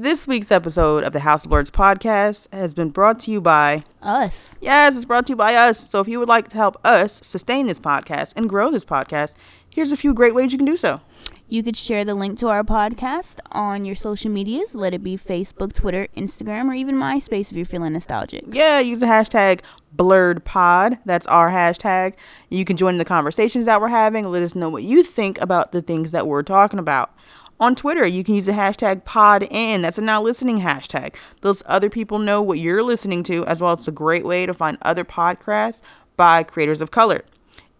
This week's episode of the House of Blurs podcast has been brought to you by us. Yes, it's brought to you by us. So if you would like to help us sustain this podcast and grow this podcast, here's a few great ways you can do so. You could share the link to our podcast on your social medias. Let it be Facebook, Twitter, Instagram, or even MySpace if you're feeling nostalgic. Yeah, use the hashtag blurredpod. That's our hashtag. You can join the conversations that we're having. Let us know what you think about the things that we're talking about. On Twitter, you can use the hashtag PodIn. That's a now listening hashtag. Those other people know what you're listening to, as well. It's a great way to find other podcasts by creators of color.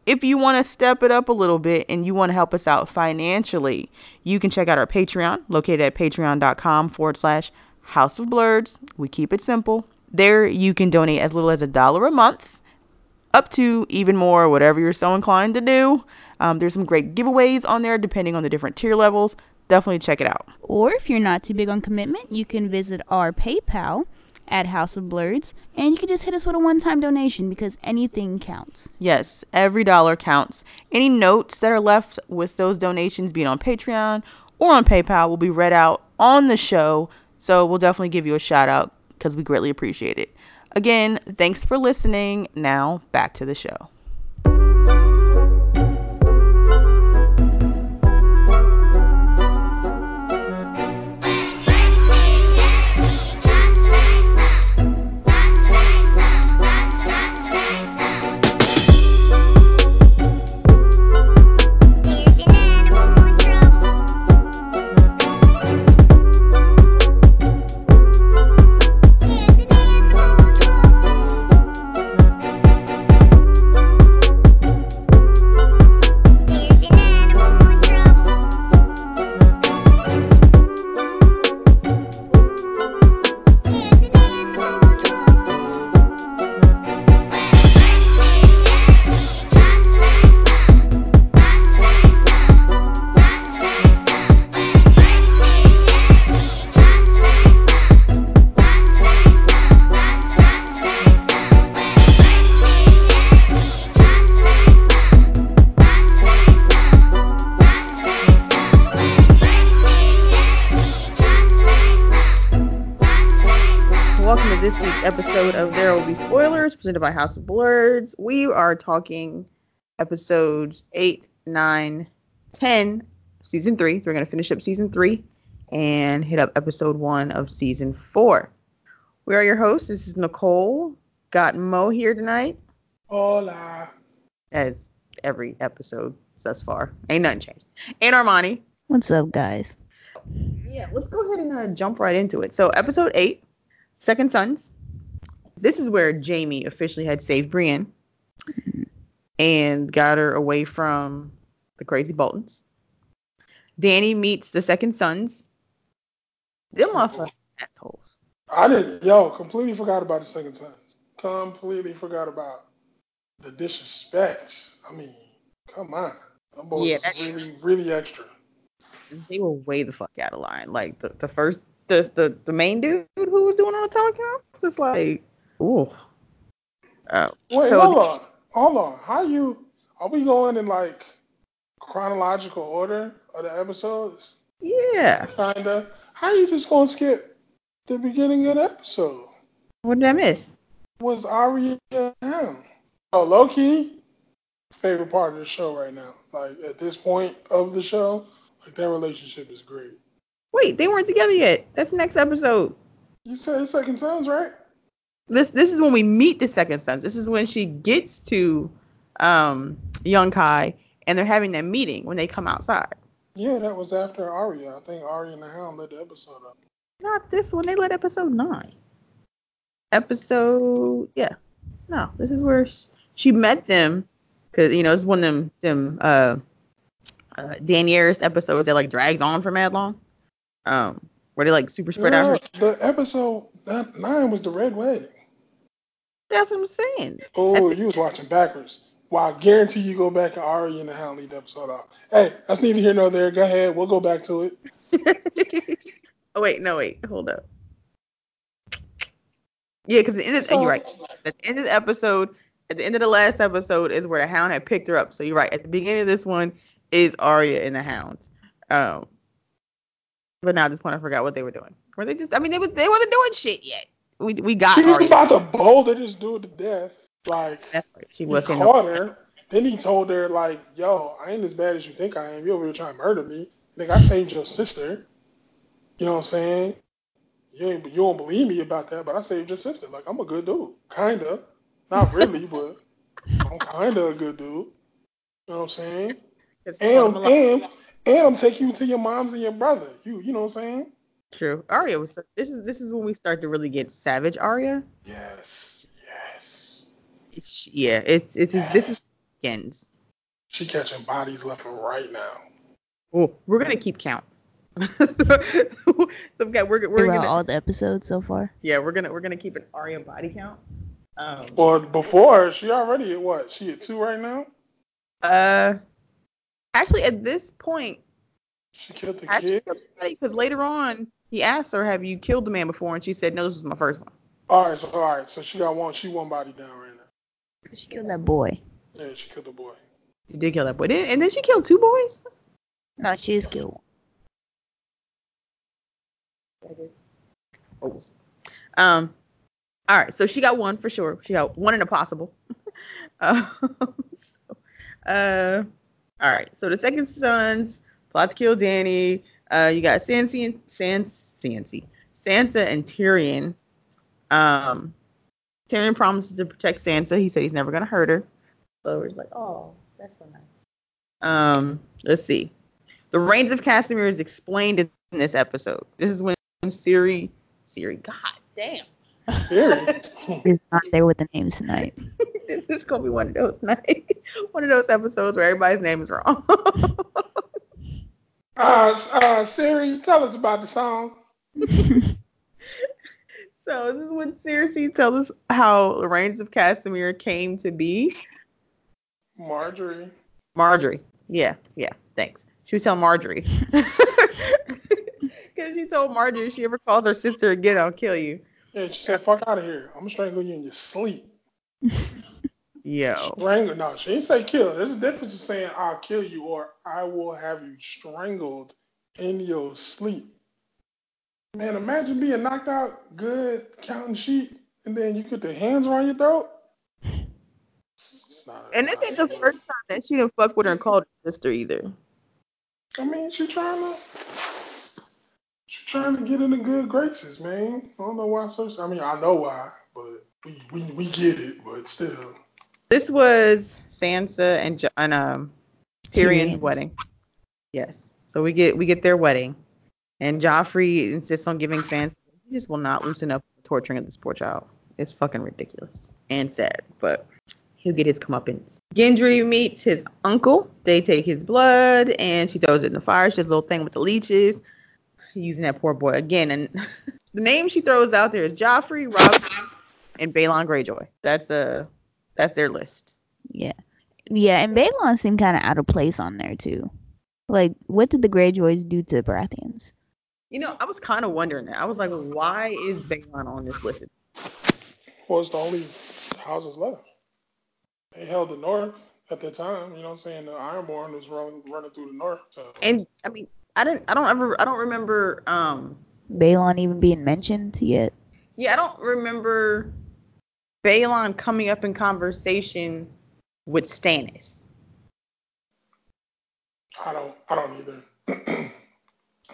If you want to step it up a little bit and you want to help us out financially, you can check out our Patreon, located at patreon.com forward slash House of Blurs. We keep it simple. There, you can donate as little as a dollar a month, up to even more, whatever you're so inclined to do. Um, there's some great giveaways on there depending on the different tier levels definitely check it out. Or if you're not too big on commitment, you can visit our PayPal at House of Blurs, and you can just hit us with a one-time donation because anything counts. Yes, every dollar counts. Any notes that are left with those donations, being on Patreon or on PayPal, will be read out on the show. So we'll definitely give you a shout out because we greatly appreciate it. Again, thanks for listening. Now back to the show. Presented by House of Blurs. We are talking episodes 8, 9, 10, season 3. So we're going to finish up season 3 and hit up episode 1 of season 4. We are your hosts. This is Nicole. Got Mo here tonight. Hola. As every episode thus far. Ain't nothing changed. And Armani. What's up, guys? Yeah, let's go ahead and uh, jump right into it. So, episode 8, Second Sons this is where Jamie officially had saved Brienne and got her away from the crazy Boltons. Danny meets the second sons. Them motherfuckers assholes. I didn't, yo, completely forgot about the second sons. Completely forgot about the disrespect. I mean, come on. Them boys yeah, really, really extra. They were way the fuck out of line. Like the, the first, the, the the main dude who was doing all the talking, was like, Ooh. Uh, Wait, so hold on. Hold on. How you are we going in like chronological order of the episodes? Yeah. Kinda. How are you just gonna skip the beginning of the episode? What did I miss? Was Arya him? Oh, low key, favorite part of the show right now. Like at this point of the show, like their relationship is great. Wait, they weren't together yet. That's the next episode. You said second sons, right? This this is when we meet the second sons. This is when she gets to um, Yunkai and they're having that meeting when they come outside. Yeah, that was after Arya. I think Arya and the Hound led the episode up. Not this one. They led episode nine. Episode yeah. No, this is where she, she met them because you know it's one of them them uh, uh Daenerys episodes that like drags on for mad long. Um, where they like super spread yeah, out. Her- the episode nine was the red wedding. That's what I'm saying. Oh, you was watching backwards. Well, I guarantee you go back and Ari and the Hound lead episode off. Hey, that's neither here nor there. Go ahead. We'll go back to it. oh wait, no wait, hold up. Yeah, because the end of you're right. At the end of the episode, at the end of the last episode is where the Hound had picked her up. So you're right. At the beginning of this one is Arya and the Hound. Um, but now at this point I forgot what they were doing. Were they just? I mean, they was they wasn't doing shit yet. We we got. She was about to boulder this dude to death. Like right. She he was saying caught her. Then he told her like, "Yo, I ain't as bad as you think I am. You over here trying to murder me. Nigga, I saved your sister. You know what I'm saying? You ain't, you don't believe me about that, but I saved your sister. Like I'm a good dude, kinda. Not really, but I'm kinda a good dude. You know what I'm saying? he And him a liar. and and I'm taking you to your mom's and your brother. You you know what I'm saying? True. Arya was. This is this is when we start to really get savage. Arya. Yes, yes. It's- yeah. It's it's this is ends. She catching bodies left and right now. Oh, we're gonna keep count. so, so okay, we're we're Throughout gonna all the episodes so far. yeah we're gonna we're gonna keep an Arya body count. Um. Well, before she already at what? She at two right now. Uh. Actually, at this point, She killed the actually, kid. because later on he asked her, "Have you killed the man before?" and she said, "No, this was my first one." All right, so all right, so she got one. She one body down right now. She killed that boy. Yeah, she killed the boy. She did kill that boy, Did- and then she killed two boys. No, she is killed. one. Oh. Um. All right, so she got one for sure. She got one in a possible. um, so, uh. All right, so the second sons plot to kill Danny. Uh, you got Sansa and Sans Sansa, Sansa and Tyrion. Um, Tyrion promises to protect Sansa. He said he's never gonna hurt her. So we're just like, oh, that's so nice. Um, let's see. The rains of Castamere is explained in this episode. This is when Siri, Siri, god damn. Very. Is not there with the names tonight. this is gonna be one of those night, one of those episodes where everybody's name is wrong. Uh, uh, Siri, tell us about the song. so this is when Cersei tells us how the rains of Castamere came to be. Margaery. Margaery. Yeah, yeah. Thanks. She was telling Margaery. Because she told Margaery if she ever calls her sister again, I'll kill you. Yeah, she said, "Fuck out of here. I'm gonna strangle you in your sleep." Yo. Strangle? No, she didn't say kill. There's a difference in saying "I'll kill you" or "I will have you strangled in your sleep." Man, imagine being knocked out, good counting sheep, and then you put the hands around your throat. And this ain't the first time that she didn't fuck with her and called her sister either. I mean, she trying to, she trying to get in the good graces, man. I don't know why. So, I mean, I know why, but we we, we get it, but still. This was Sansa and, jo- and um Tyrion's Tyrion's. wedding. Yes. So we get we get their wedding, and Joffrey insists on giving Sansa. He just will not loosen up the torturing of this poor child. It's fucking ridiculous and sad, but he'll get his comeuppance. Gendry meets his uncle. They take his blood, and she throws it in the fire. She does a little thing with the leeches, using that poor boy again. And the name she throws out there is Joffrey, Robb, and Balon Greyjoy. That's uh that's their list. Yeah. Yeah, and Balon seemed kind of out of place on there too. Like, what did the Greyjoys do to the Baratheons? You know, I was kind of wondering that. I was like, why is Balon on this list? Well, it's the only houses left. They held the north at the time. You know what I'm saying? The Ironborn was running running through the north. So. And I mean, I didn't. I don't ever. I don't remember. Um. Balon even being mentioned yet? Yeah, I don't remember Balon coming up in conversation with Stannis. I don't I don't either.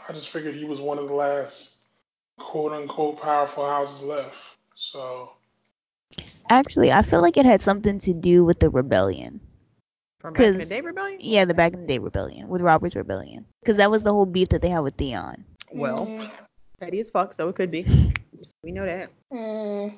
I just figured he was one of the last quote unquote powerful houses left. So Actually, I feel like it had something to do with the rebellion. From back in the 'Cause- day rebellion. Yeah, the back in the day rebellion with Robert's rebellion, because that was the whole beef that they had with Theon. Well, mm, petty as fuck, so it could be. We know that. mm,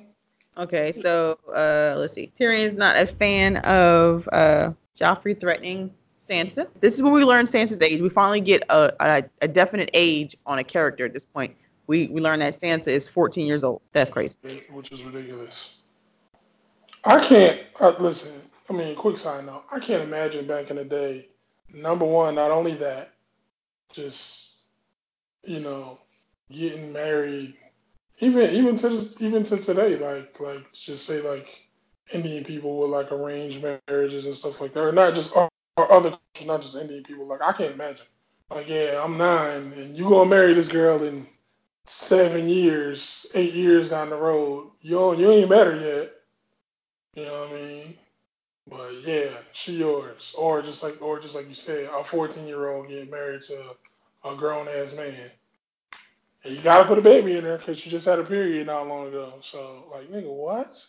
Okay, so uh, let's see. Tyrion's not a fan of uh, Joffrey threatening Sansa. This is when we learn Sansa's age. We finally get a, a, a definite age on a character at this point. We we learn that Sansa is 14 years old. That's crazy. which is ridiculous. I can't uh, listen. I mean, quick side note. I can't imagine back in the day. Number one, not only that, just you know, getting married, even even to even to today, like like just say like Indian people with like arrange marriages and stuff like that, or not just or, or other not just Indian people. Like I can't imagine. Like yeah, I'm nine, and you gonna marry this girl in seven years, eight years down the road, you you ain't met her yet. You know what I mean? But yeah, she yours. Or just like or just like you said, a fourteen year old getting married to a grown ass man. And you gotta put a baby in there because she just had a period not long ago. So like nigga, what?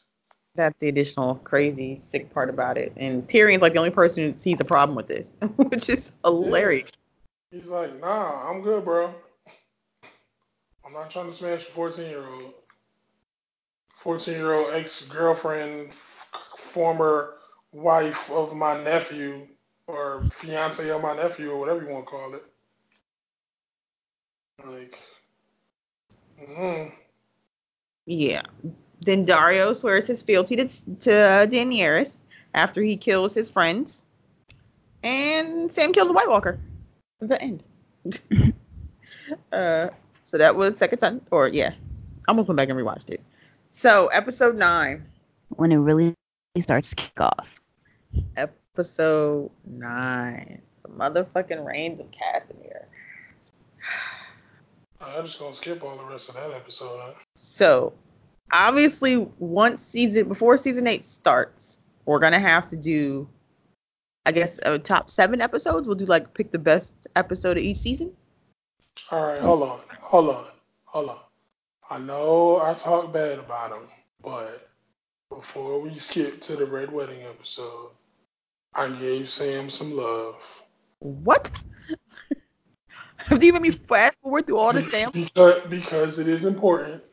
That's the additional crazy sick part about it. And Tyrion's like the only person who sees a problem with this, which is hilarious. He's like, nah, I'm good, bro. I'm not trying to smash a 14 year old. 14 year old ex girlfriend, former wife of my nephew, or fiance of my nephew, or whatever you want to call it. Like, mm, Yeah. Then Daario swears his fealty to, to Daenerys after he kills his friends. And Sam kills a White Walker. The end. uh, so that was second time, or yeah, I almost went back and rewatched it. So episode nine. When it really starts to kick off. Episode nine. The motherfucking rains of Castamere. I'm just gonna skip all the rest of that episode. Huh? So obviously once season before season eight starts, we're gonna have to do I guess a top seven episodes. We'll do like pick the best episode of each season. All right, hold on, hold on, hold on. I know I talk bad about him, but before we skip to the Red Wedding episode, I gave Sam some love. What? Do you make me fast forward through all the Sam? Because, because it is important.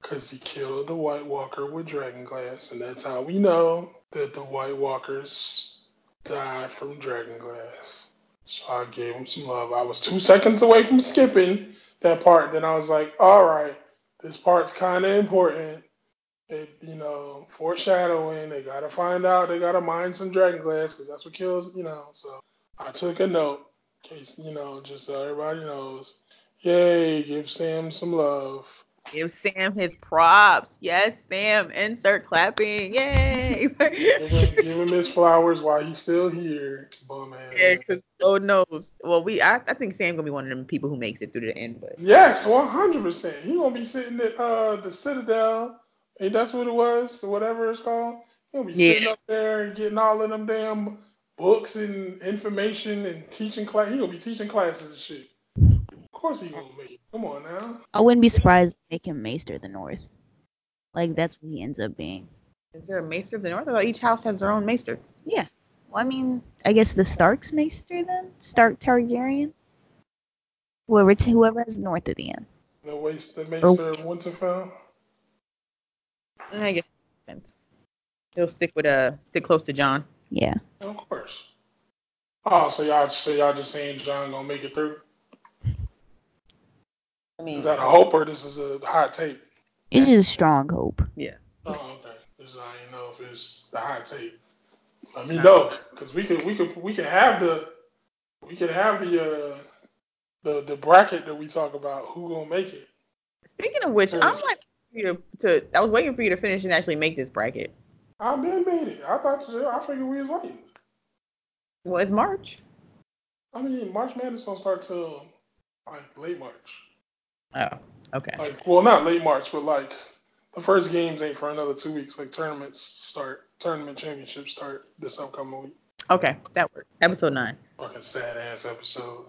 Because he killed the White Walker with Dragon Glass, and that's how we know that the White Walkers died from Dragon Glass. So I gave him some love. I was two seconds away from skipping that part. Then I was like, all right, this part's kind of important. It, you know, foreshadowing. They gotta find out. They gotta mine some dragon glass because that's what kills. You know. So I took a note, case you know, just so everybody knows. Yay! Give Sam some love. Give Sam his props. Yes, Sam. Insert clapping. Yay! Give him, give him his flowers while he's still here. Bum ass. yeah, because Lord knows. Well, we I, I think Sam gonna be one of them people who makes it through the end. But Yes, one hundred percent. He gonna be sitting at uh the Citadel. Ain't that's what it was, or whatever it's called. He gonna be Yeah. sitting up there and getting all of them damn books and information and teaching class. He gonna be teaching classes and shit. Of course he gonna make it. Come on now. I wouldn't be surprised if they can him Maester of the North. Like that's what he ends up being. is there a Maester of the North? I thought each house has their own Maester. Yeah. Well, I mean, I guess the Stark's Maester then? Stark Targaryen? Whoever t- whoever has north of the end. The waste that makes Oh. her Winterfell. I guess it depends. he'll stick with uh stick close to Jon. Yeah. Of course. Oh, so y'all so y'all just saying Jon gonna make it through? I mean, Is that a hope or this is a hot take? It's just a strong hope. Yeah. Oh, okay. Just I didn't know if it's the hot take. Let me know, because we could we could we could have the we could have the uh the the bracket that we talk about. Who gonna make it? speaking of which, I'm like you to, to I was waiting for you to finish and actually make this bracket. I been made it. I thought I figured we was waiting. Well, it's March. I mean, March Madness don't start till like late March. Oh, okay. Like, well, not late March, but like the first games ain't for another two weeks. Like tournaments start, tournament championships start this upcoming week. Okay, that worked. Episode nine. Fucking sad ass episode.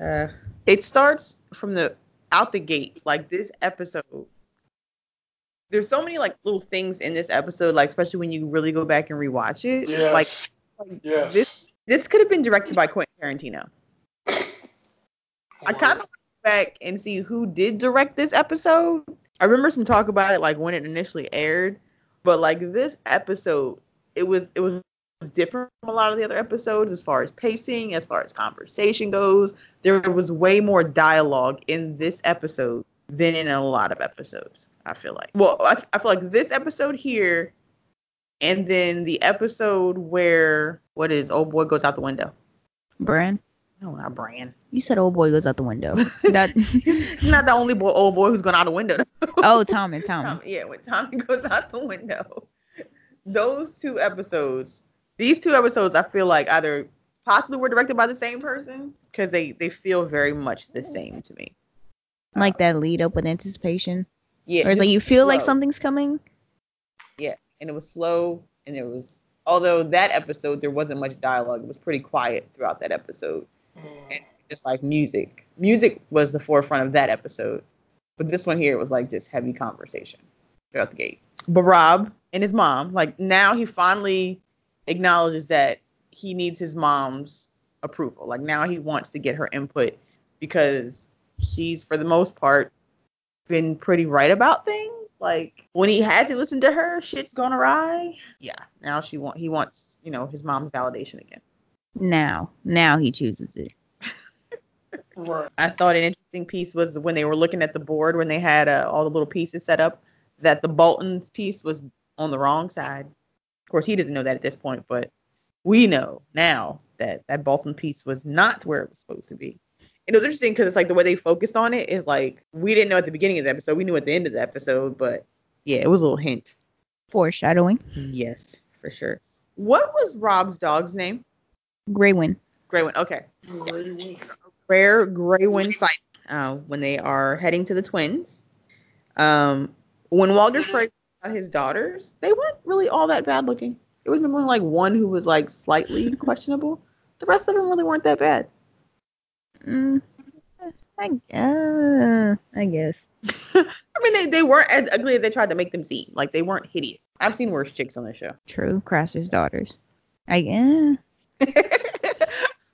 Uh, it starts from the out the gate. Like this episode, there's so many like little things in this episode. Like especially when you really go back and rewatch it. Like, Yes. like yes. this this could have been directed by Quentin Tarantino. I kind of went back and see who did direct this episode. I remember some talk about it like when it initially aired, but like this episode, it was it was different from a lot of the other episodes as far as pacing, as far as conversation goes. There was way more dialogue in this episode than in a lot of episodes. I feel like. Well, I, I feel like this episode here, and then the episode where what is old boy goes out the window. Bran, No, not Bran. you said old boy goes out the window. that He's not the only boy, old boy who's going out the window. Oh, Tommy, Tommy. Tom- yeah, when Tommy goes out the window. Those two episodes, these two episodes, I feel like either possibly were directed by the same person because they they feel very much the same to me. Like that lead up with anticipation. Yeah, Or it's like you feel like something's coming. Yeah, and it was slow, and it was. Although that episode there wasn't much dialogue, it was pretty quiet throughout that episode. Mm. Just like music, music was the forefront of that episode, but this one here it was like just heavy conversation throughout the gate. But Robb and his mom, like now he finally acknowledges that he needs his mom's approval. Like now he wants to get her input because she's for the most part been pretty right about things. Like when he had to listen to her, shit's gone awry. Yeah, now she want he wants you know his mom's validation again. Now, now he chooses it. Right. I thought an interesting piece was when they were looking at the board when they had uh, all the little pieces set up that the Bolton's piece was on the wrong side. Of course, he doesn't know that at this point, but we know now that that Bolton piece was not where it was supposed to be. And it was interesting because it's like the way they focused on it is like we didn't know at the beginning of the episode, we knew at the end of the episode, but yeah, it was a little hint. Foreshadowing. Yes, for sure. What was Robb's dog's name? Grey Wind. Graywin. Okay. Rare Grey Wind sight uh, when they are heading to the twins. Um, when Walder Frey got his daughters, they weren't really all that bad looking. It was only like one who was like slightly questionable. The rest of them really weren't that bad. Mm, I guess. I guess. I mean, they, they weren't as ugly as they tried to make them seem. Like they weren't hideous. I've seen worse chicks on the show. True. Craster's daughters. I guess.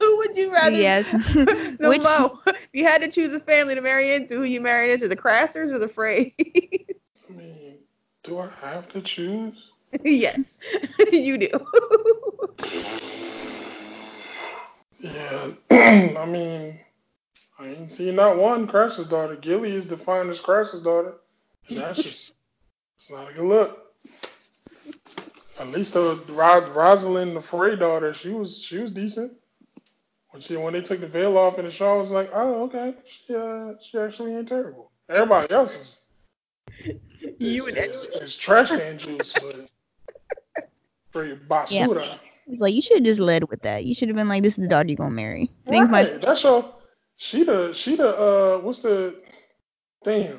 who would you rather? Yes. so Which- Mo, if you had to choose a family to marry into, who you married into, the Crasters or the Frey? I mean, do I have to choose? yes, you do. Yeah. I mean, I ain't seen not one Craster's daughter. Gilly is defined as Craster's daughter. And that's just, it's not a good look. At least the Ros- Rosalind, the Frey daughter, she was she was decent. When she when they took the veil off in the show, I was like, oh okay, she uh, she actually ain't terrible. Everybody else is you and is, is trash can juice, but for your basura. It's like you should have just led with that. You should have been like, "This is the daughter you're gonna marry." Things Right. might. That's your she the she the uh what's the damn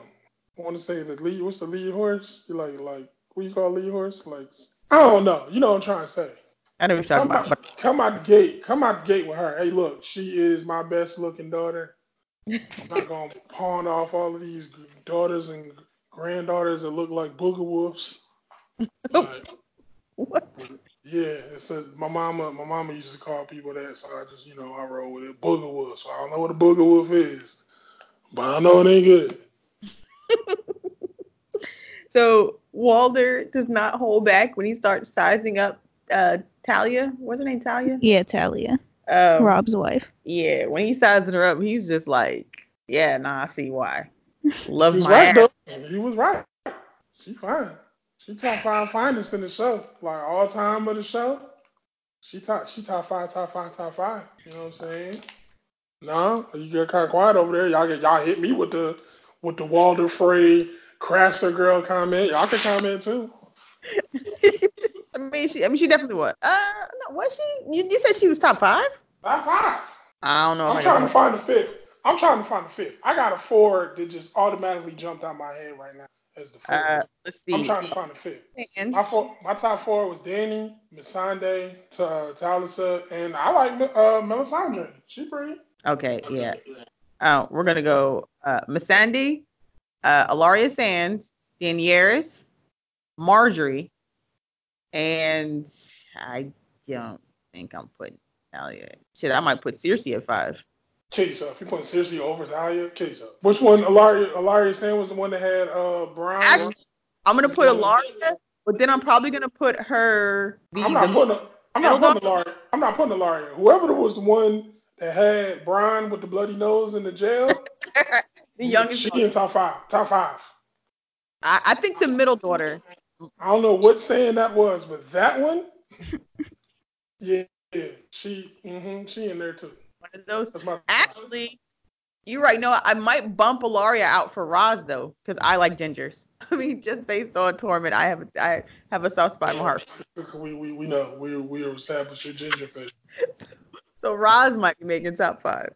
I want to say the lead what's the lead horse you like like what you call lead horse like I don't know you know what I'm trying to say I know what you're talking come about, out, come out the gate come out the gate with her hey look she is my best looking daughter I'm not gonna pawn off all of these daughters and granddaughters that look like booger wolves Like, what? Yeah, it says my mama. My mama used to call people that, so I just, you know, I roll with it. Booger wolf. So I don't know what a booger wolf is, but I know it ain't good. So Walder does not hold back when he starts sizing up uh Talia. What's her name? Talia. Yeah, Talia, Um, Robb's wife. Yeah, when he's sizing her up, he's just like, "Yeah, nah, I see why." Love He my right ass. though. He was right. She fine. She top five finest in the show, like all time of the show. She top. She top five. Top five. Top five. You know what I'm saying? No, you get kind of quiet over there. Y'all get y'all hit me with the with the Walder Frey Craster girl comment. Y'all can comment too. I mean, she. I mean, she definitely was. Uh, no, was she? You, you said she was top five. Top five. I don't know. I'm trying to find the fifth. I'm trying to find the fifth. I got a four that just automatically jumped out my head right now as the fourth. Uh, let's see. I'm trying to find a fit. And My four, my top four was Danny, uh, Talisa, and I like uh, Melisandre. She pretty. okay, yeah. Oh, we're gonna go. Uh, Missandei, uh, Ellaria Sands, Daenerys, Margaery, and I don't think I'm putting Talia. Shit, I might put Cersei at five. Case up. you're putting seriously over Talia? Case up. Which one? Ellaria, Ellaria Sand was the one that had uh Brian. Actually, I'm gonna put Ellaria, but then I'm probably gonna put her. The, I'm not the- putting. I'm not putting Ellaria. I'm not putting Ellaria. Whoever was the one that had Brian with the bloody nose in the jail. the youngest. She in top five. Top five. I, I think the middle daughter. I don't know what saying that was, but that one, yeah, yeah, she, hmm she in there too. One of those. Actually, you're right. No, I might bump Ellaria out for Ros though, because I like gingers. I mean, just based on Tormund, I have a, I have a soft spot in my heart. We, we, we know we we established your ginger face. So Ros might be making top five.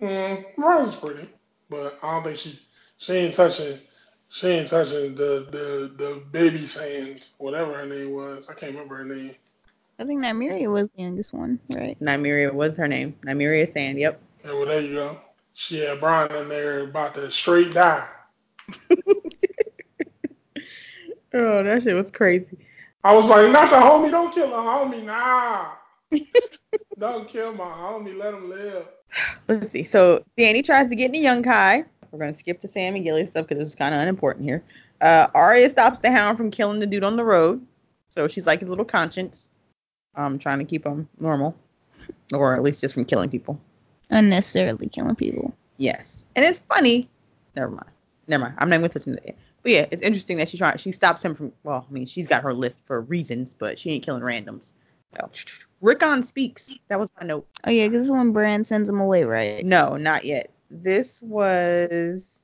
Mm, Rose is pretty. but I don't think she she ain't touching she ain't touching the the the baby saying whatever her name was. I can't remember her name. I think Nymeria was the youngest one, right? Nymeria was her name. Nymeria Sand. Yep. Yeah, well there you go. She had Brian in there about to straight die. Oh, that shit was crazy. I was like, not the homie, don't kill the homie, nah. don't kill my homie, let him live. Let's see. So Danny tries to get into Yunkai. We're gonna skip to Sam and Gilly stuff because it's kind of unimportant here. Uh, Arya stops the Hound from killing the dude on the road, so she's like his little conscience, um, trying to keep them normal, or at least just from killing people. Unnecessarily killing people. Yes, and it's funny. Never mind. Never mind. I'm not going to touch on that. But yeah, it's interesting that she try she stops him from. Well, I mean, she's got her list for reasons, but she ain't killing randoms. So, Rickon speaks. That was my note. Oh yeah, because this is when Bran sends him away, right? No, not yet. This was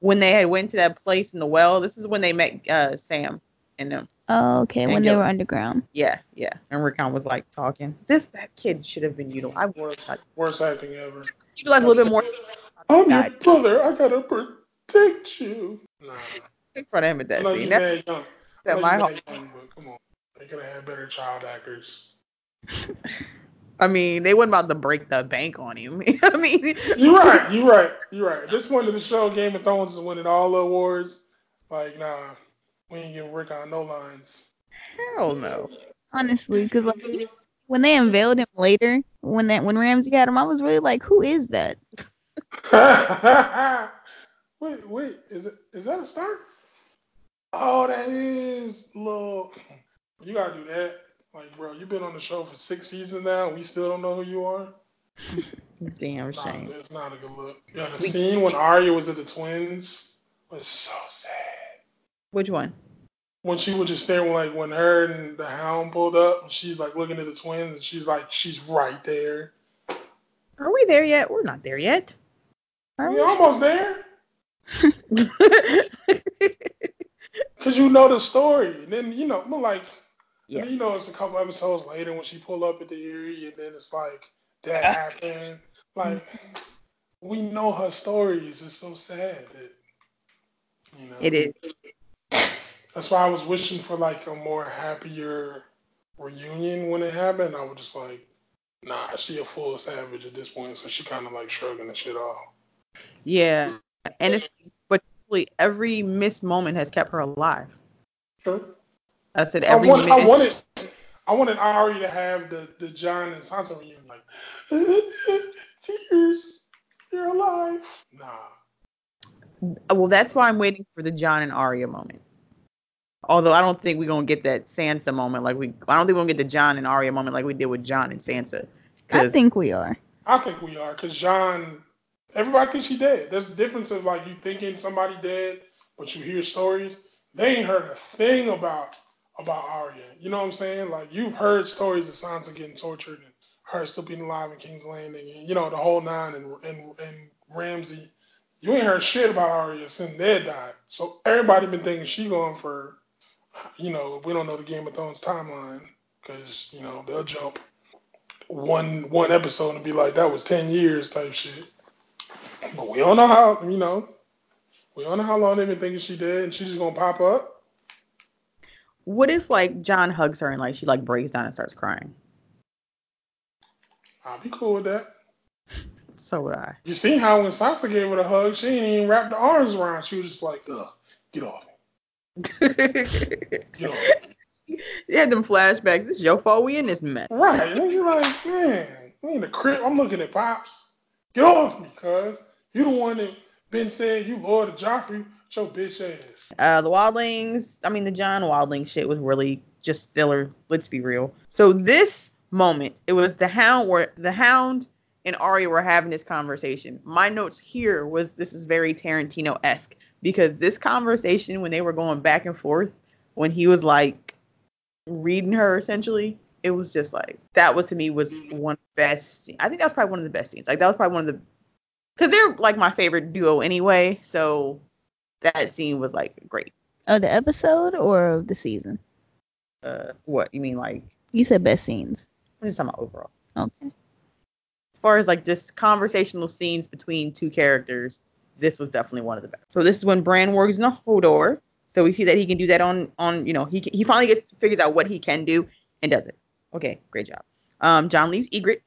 when they had went to that place in the well. This is when they met uh, Sam and them. Oh, okay, And when they were underground. Yeah, yeah. And Rickon was like talking. This that kid should have been utilized. I would have Worst acting ever. You like a little bit more. I'm your brother. I gotta protect you. Nah. in front of him at that know scene. you That, young. I that my you heart. young, but come on. They could have had better child actors. I mean, they wasn't about to break the bank on him. I mean, You're right. You're right. You're right. This point of the show, Game of Thrones is winning all the awards. Like, nah, we ain't giving Rickon no lines. hell no. Honestly, because like when they unveiled him later, when that when Ramsay had him, I was really like, who is that? wait, wait. Is it is that a start? Oh, that is look. You gotta do that. Like, bro, you've been on the show for six seasons now. We still don't know who you are. Damn Nah, shame. it's not a good look. Yeah, the We- scene when Arya was at the twins was so sad. Which one? when she was just there, like when her and the hound pulled up, and she's like looking at the twins, and she's like, she's right there. Are we there yet? We're not there yet. Are We almost there, cause you know the story, and then you know, but like, Yeah. you know, it's a couple episodes later when she pull up at the Eyrie, and then it's like that happened. Like, mm-hmm. we know her story. It's just so sad that you know. it is. That's why I was wishing for like a more happier reunion when it happened. I was just like, nah, she a full savage at this point, so she kind of like shrugging the shit off. Yeah. And it's but every missed moment has kept her alive. Sure. I said I, every want, I wanted, I wanted Ari to have the the Jon and Sansa reunion, like tears, you're alive. Nah, Well, that's why I'm waiting for the Jon and Arya moment. Although I don't think we're gonna get that Sansa moment like we. I don't think we're gonna get the Jon and Arya moment like we did with Jon and Sansa. I think we are. I think we are because Jon. Everybody thinks she dead. There's a difference of like you thinking somebody dead, but you hear stories. They ain't heard a thing about about Arya. You know what I'm saying? Like you've heard stories of Sansa getting tortured and her still being alive in King's Landing, and you know the whole nine and and, and Ramsay. You ain't heard shit about Arya since Ned died. So everybody been thinking she gone for, you know, we don't know the Game of Thrones timeline because you know they'll jump one one episode and be like that was ten years type shit. But we don't know how you know. We don't know how long they've been thinking she dead, and she's just gonna pop up. What if like Jon hugs her and like she like breaks down and starts crying? I'll be cool with that. So would I. You seen how when Sansa gave her a hug, she didn't even wrap the arms around. She was just like, Ugh, get off me. Get off me. you had them flashbacks. It's your fault. We in this mess. Right. And you're like, man, we in the crib. I'm looking at Pops. Get off me, cuz. You the one that been saying you Lord of Joffrey. Show bitch ass. Uh, the Wildlings. I mean, the Jon Wildling shit was really just filler. Let's be real. So this moment, it was the Hound where the Hound and Arya were having this conversation. My notes here was this is very Tarantino esque because this conversation when they were going back and forth, when he was like reading her essentially, it was just like that was to me was one of the best. I think that was probably one of the best scenes. Like that was probably one of the because they're like my favorite duo anyway. So that scene was like great. Of the episode or of the season? Uh, what you mean like? You said best scenes. I'm just talking about overall. Okay. As far as like just conversational scenes between two characters, this was definitely one of the best. So this is when Bran wargs in the Hodor. So we see that he can do that on on you know he he finally gets figures out what he can do and does it. Okay, great job. Um, Jon leaves Ygritte,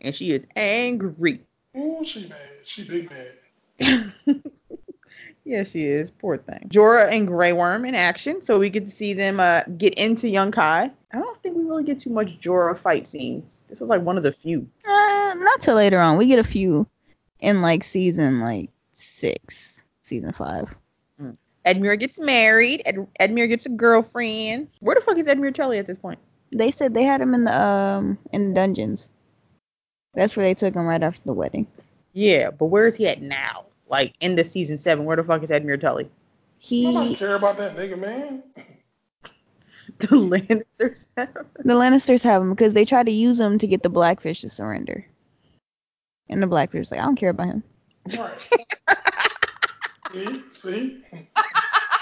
and she is angry. Ooh, she mad. She big mad. yeah, she is. Poor thing. Jorah and Grey Worm in action, so we get to see them uh, get into Yunkai. I don't think we really get too much Jorah fight scenes. This was like one of the few. Uh, not till later on. We get a few in like season like six, season five. Edmure gets married. Ed- Edmure gets a girlfriend. Where the fuck is Edmure Tully at this point? They said they had him in the um in the dungeons. That's where they took him right after the wedding. Yeah, but where is he at now? Like in the season seven, where the fuck is Edmure Tully? He Nobody He care about that nigga, man. The Lannisters. have him. the Lannisters have him because they tried to use him to get the Blackfish to surrender. And the black was like, I don't care about him. Right. see, see?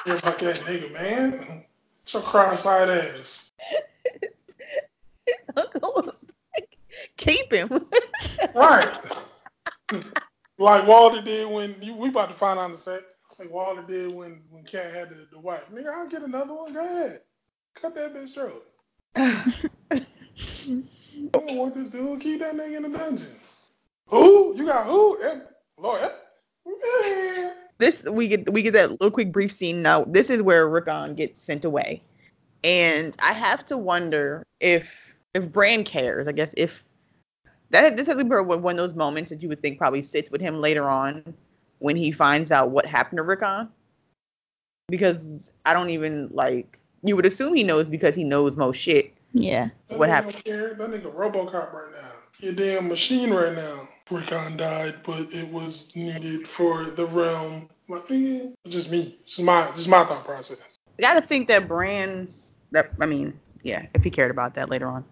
care about that nigga, man. It's your cross-eyed ass. Uncle was like, keep him. Right. like Walder did when you, we about to find out in a sec. Like Walder did when when Cat had the, the wife. Nigga, I'll get another one. Go ahead. Cut that bitch throat. I don't want this dude. Keep that nigga in the dungeon. Who? You got who? And Lord, Ed? Man. this we get we get that little quick brief scene. Now this is where Rickon gets sent away, and I have to wonder if if Bran cares. I guess if that this has to be one one of those moments that you would think probably sits with him later on when he finds out what happened to Rickon, because I don't even like you would assume he knows because he knows most shit. Yeah. What happened? Don't. That nigga Robocop right now. Your damn machine right now. Rickon died, but it was needed for the realm. Like, nigga, it's just me. It's my, just my thought process. I gotta think that Bran that I mean, yeah, if he cared about that later on.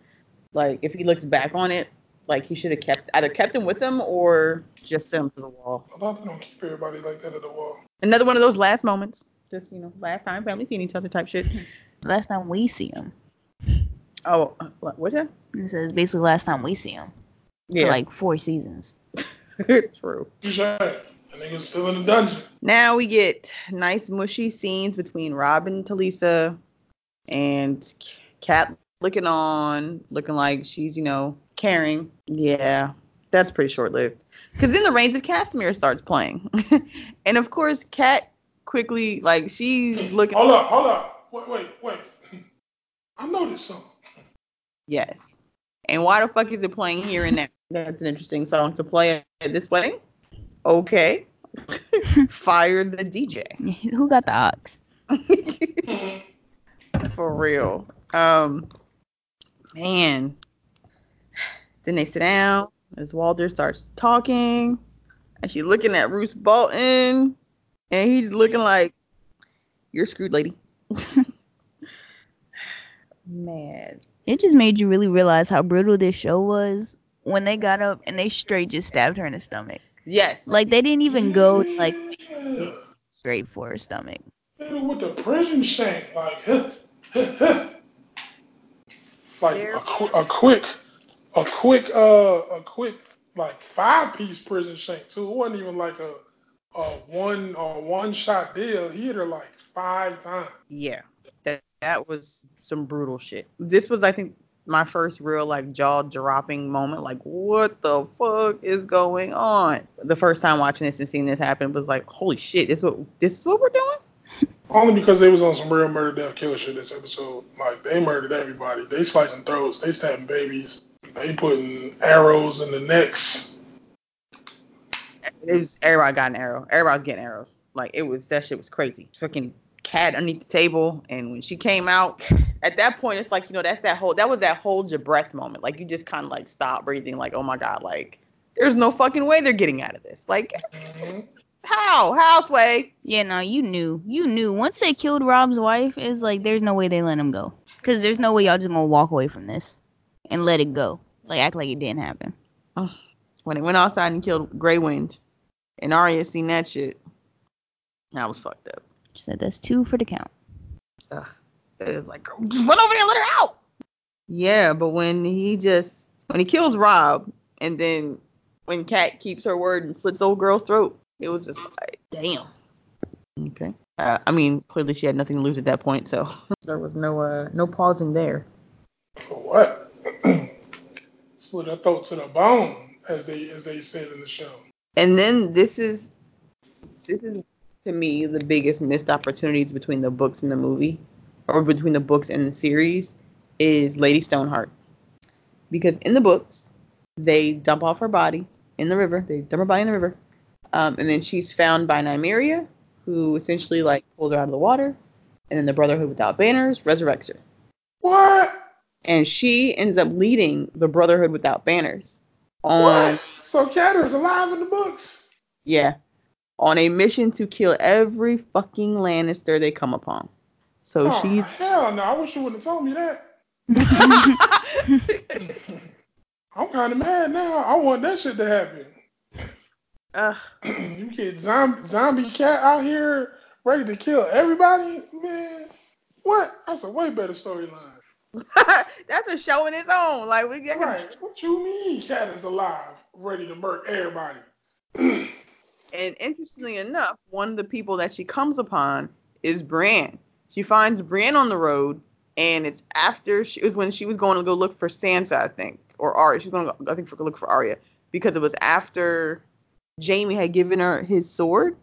Like if he looks back on it, like he should have kept either kept him with him or just sent him to the wall. I thought they don't keep everybody like that at the wall. Another one of those last moments. Just, you know, last time family seeing each other type shit. Last time we see him. Oh, uh, what- what's that? It says basically last time we see him. For Yeah, like four seasons. true. That nigga's still in the dungeon. Now we get nice mushy scenes between Robb and Talisa and Kat looking on, looking like she's, you know, caring. Yeah, that's pretty short lived. Because then the Rains of Castamere starts playing. and of course, Kat quickly, like, she's looking. Hold up, hold up. Wait, wait, wait. I noticed something. Yes. And why the fuck is it playing here and there? That's an interesting song to play at this wedding. Okay. Fire the DJ. Who got the ox? For real. Um man. Then they sit down as Walder starts talking. And she's looking at Roose Bolton. And he's looking like you're screwed, lady. man. It just made you really realize how brutal this show was when they got up and they straight just stabbed her in the stomach. Yes. Like they didn't even go like straight for her stomach. Hit with the prison shank. Like, huh, huh, huh. like a, qu- a quick, a quick, uh, a quick, like five piece prison shank too. It wasn't even like a, a one, a one shot deal. He hit her like five times. Yeah, that that was some brutal shit. This was, I think, my first real like jaw dropping moment. Like, what the fuck is going on? The first time watching this and seeing this happen was like, holy shit! This what this is what we're doing. Only because they was on some real murder, death, kill shit this episode. Like they murdered everybody. They slicing throats. They stabbing babies. They putting arrows in the necks. It was everybody got an arrow. everybody's getting arrows. Like it was that shit was crazy. Fucking cat underneath the table, and when she came out, at that point, it's like you know that's that whole that was that hold your breath moment. Like you just kind of like stop breathing. Like oh my god, like there's no fucking way they're getting out of this. Like Mhm. how how Sway? Yeah, no, you knew. You knew. Once they killed Robb's wife, it's like there's no way they let him go. Cause there's no way y'all just gonna walk away from this and let it go. Like act like it didn't happen. when it went outside and killed Grey Wind, and Arya seen that shit, that was fucked up. She said that's two for the count. It was like, just run over there and let her out. Yeah, but when he just when he kills Robb, and then when Kat keeps her word and slits old girl's throat, It was just like, damn. Okay. Uh, I mean, clearly she had nothing to lose at that point, so there was no uh no pausing there. For what? Slit her throat to the bone, as they as they said in the show. And then this is this is to me the biggest missed opportunities between the books and the movie, or between the books and the series, is Lady Stoneheart. Because in the books, they dump off her body in the river. They dump her body in the river, um, and then she's found by Nymeria, who essentially like pulls her out of the water, and then the Brotherhood Without Banners resurrects her, What? and she ends up leading the Brotherhood Without Banners on What? So Cat is alive in the books? Yeah. On a mission to kill every fucking Lannister they come upon. So oh, she's hell no! I wish you wouldn't have told me that. I'm kind of mad now. I want that shit to happen. Ugh. you get zombie zombie cat out here ready to kill everybody, man. What? That's a way better storyline. that's a show in its own. Like we get Right? What you mean, cat is alive, ready to murk everybody? And interestingly enough, one of the people that she comes upon is Bran. She finds Bran on the road, and it's after she it was when she was going to go look for Sansa, I think, or Arya. She was going to, I think, for look for Arya because it was after Jaime had given her his sword.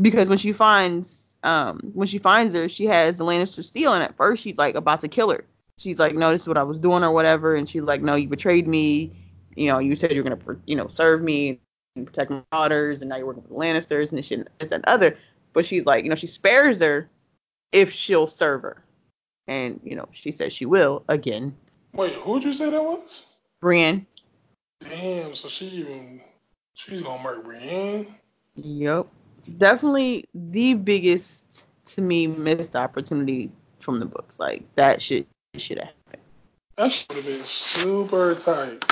Because when she finds, um, when she finds her, she has the Lannister steel, and at first she's like about to kill her. She's like, "No, this is what I was doing, or whatever," and she's like, "No, you betrayed me. You know, you said you're gonna, you know, serve me and protect my daughters, and now you're working for the Lannisters and this shit, and this and other." But she's like, you know, she spares her if she'll serve her. And, you know, she says she will again. Wait, who'd you say that was? Brienne. Damn, so she even she's gonna murk Brienne. Yep. Definitely the biggest to me missed opportunity from the books. Like that shit should have happened. That should have been super tight.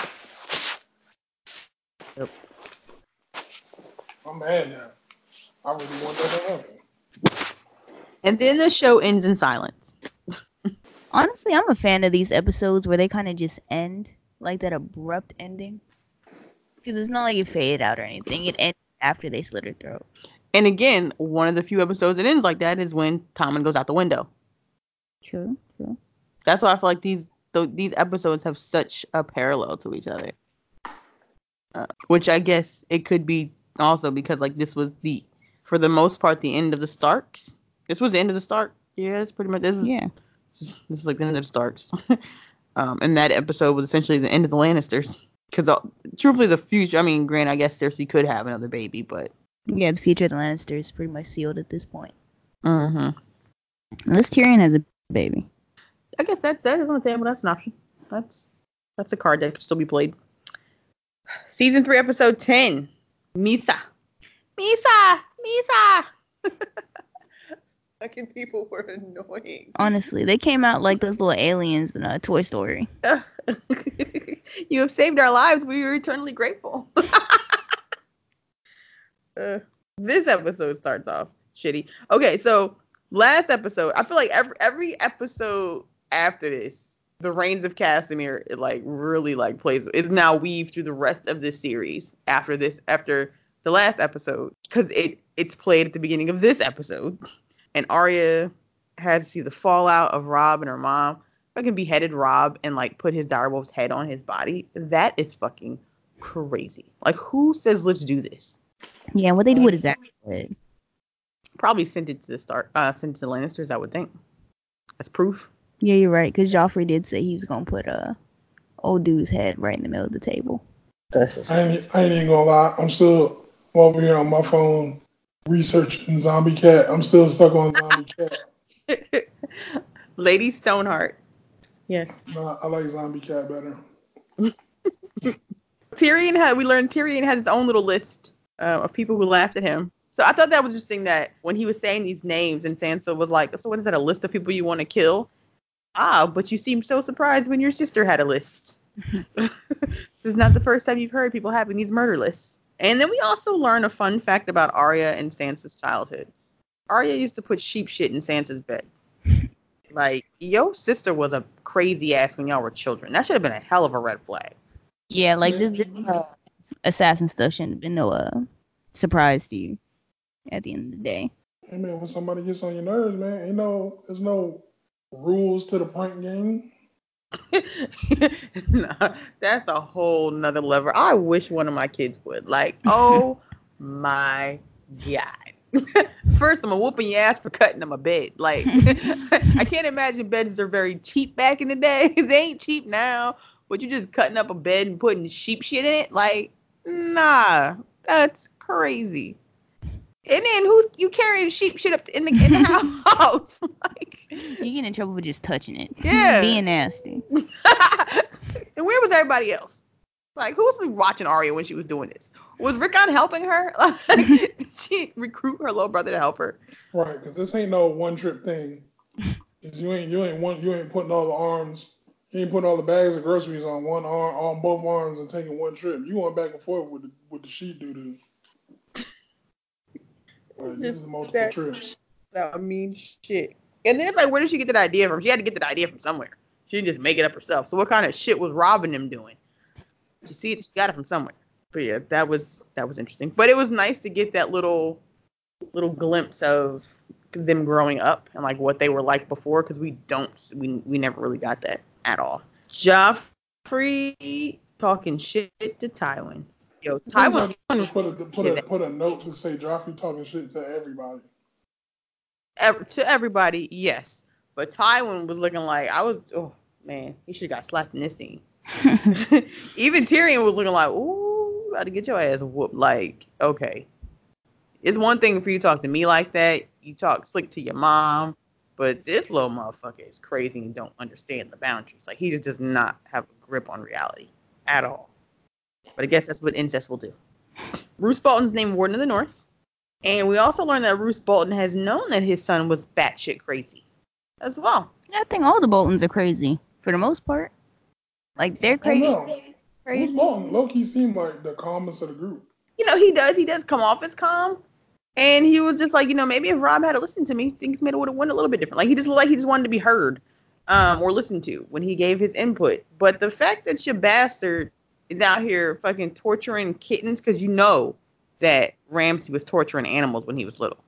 I'm mad now. I really want that to happen. And then the show ends in silence. Honestly, I'm a fan of these episodes where they kind of just end, like that abrupt ending. Because it's not like it faded out or anything. It ends after they slit her throat. And again, one of the few episodes that ends like that is when Tommen goes out the window. True, true. That's why I feel like these th- these episodes have such a parallel to each other. Uh, which I guess it could be also because like this was the for the most part the end of the Starks. This was the end of the Stark. Yeah, it's pretty much this was Yeah. this, this is like the end of the Starks. um, and that episode was essentially the end of the Lannisters. Because uh, truthfully, the future. I mean, Grant, I guess Cersei could have another baby, but Yeah, the future of the Lannisters is pretty much sealed at this point. uh Unless Tyrion has a baby. I guess that that is on the table. That's an option. That's that's a card that could still be played. Season three, episode ten. Mhysa. Mhysa. Mhysa. Fucking people were annoying. Honestly, they came out like those little aliens in a Toy Story. you have saved our lives. We are eternally grateful. uh, this episode starts off shitty. Okay, so last episode, I feel like every every episode after this, the rains of Castamere, it like really like plays is now weaved through the rest of this series after this after the last episode because it it's played at the beginning of this episode, and Arya has to see the fallout of Robb and her mom fucking beheaded Robb and like put his direwolf's head on his body. That is fucking crazy. Like, who says let's do this? Yeah, what they do with is actually. Probably sent it to the start, uh, sent it to the Lannisters. I would think. That's proof. Yeah, you're right. Because Joffrey did say he was gonna put a old dude's head right in the middle of the table. I ain't, I ain't even gonna lie. I'm still over here on my phone researching Zombie Cat. I'm still stuck on Zombie Cat. Lady Stoneheart. Yeah. Nah, I like Zombie Cat better. Tyrion had. We learned Tyrion had his own little list uh, of people who laughed at him. So I thought that was interesting that when he was saying these names and Sansa was like, "So what is that? A list of people you want to kill?" Ah, but you seemed so surprised when your sister had a list. this is not the first time you've heard people having these murder lists. And then we also learn a fun fact about Arya and Sansa's childhood. Arya used to put sheep shit in Sansa's bed. Like, your sister was a crazy ass when y'all were children. That should have been a hell of a red flag. Yeah, like this, this uh, assassin stuff shouldn't have been no uh surprise to you at the end of the day. Hey man, when somebody gets on your nerves, man, you know, there's no rules to the prank game. nah, that's a whole nother level. I wish one of my kids would. Like, oh my god. First, I'm a whooping your ass for cutting them a bed. Like, I can't imagine beds are very cheap back in the day. they ain't cheap now. But you just cutting up a bed and putting sheep shit in it. Like, nah, that's crazy. And then who's you carrying sheep shit up in the in the house? like, You get in trouble for just touching it. Yeah. Being nasty. and where was everybody else? Like, who was watching Arya when she was doing this? Was Rickon helping her? Like, did she recruit her little brother to help her? Right, because this ain't no one trip thing. 'Cause you ain't you ain't one you ain't putting all the arms, you ain't putting all the bags of groceries on one arm on both arms and taking one trip. You went back and forth with the with the sheep doo doo. This is multiple That- trips. I mean, shit. And then it's like, where did she get that idea from? She had to get that idea from somewhere. She didn't just make it up herself. So what kind of shit was Robin them doing? You see, it, she got it from somewhere. But yeah, that was that was interesting. But it was nice to get that little little glimpse of them growing up and like what they were like before because we don't we we never really got that at all. Joffrey talking shit to Tywin. Yo, Tywin Just put a put a put a note to say Joffrey talking shit to everybody. ev- to everybody, yes. But Tywin was looking like I was. Oh man, he should have got slapped in this scene. Even Tyrion was looking like, "Ooh, about to get your ass whooped." Like, okay, it's one thing for you to talk to me like that. You talk slick to your mom, but this little motherfucker is crazy and don't understand the boundaries. Like, he just does not have a grip on reality at all. But I guess that's what incest will do. Roose Bolton's named Warden of the North. And we also learned that Roose Bolton has known that his son was batshit crazy as well. I think all the Boltons are crazy for the most part. Like they're I crazy. don't. Roose Crazy. Bolton, Loki seemed like the calmest of the group. You know, he does. He does come off as calm. And he was just like, you know, maybe if Robb had to listen to me, things maybe would have went a little bit different. Like he just like he just wanted to be heard um, or listened to when he gave his input. But the fact that your bastard is out here fucking torturing kittens because you know that Ramsay was torturing animals when he was little.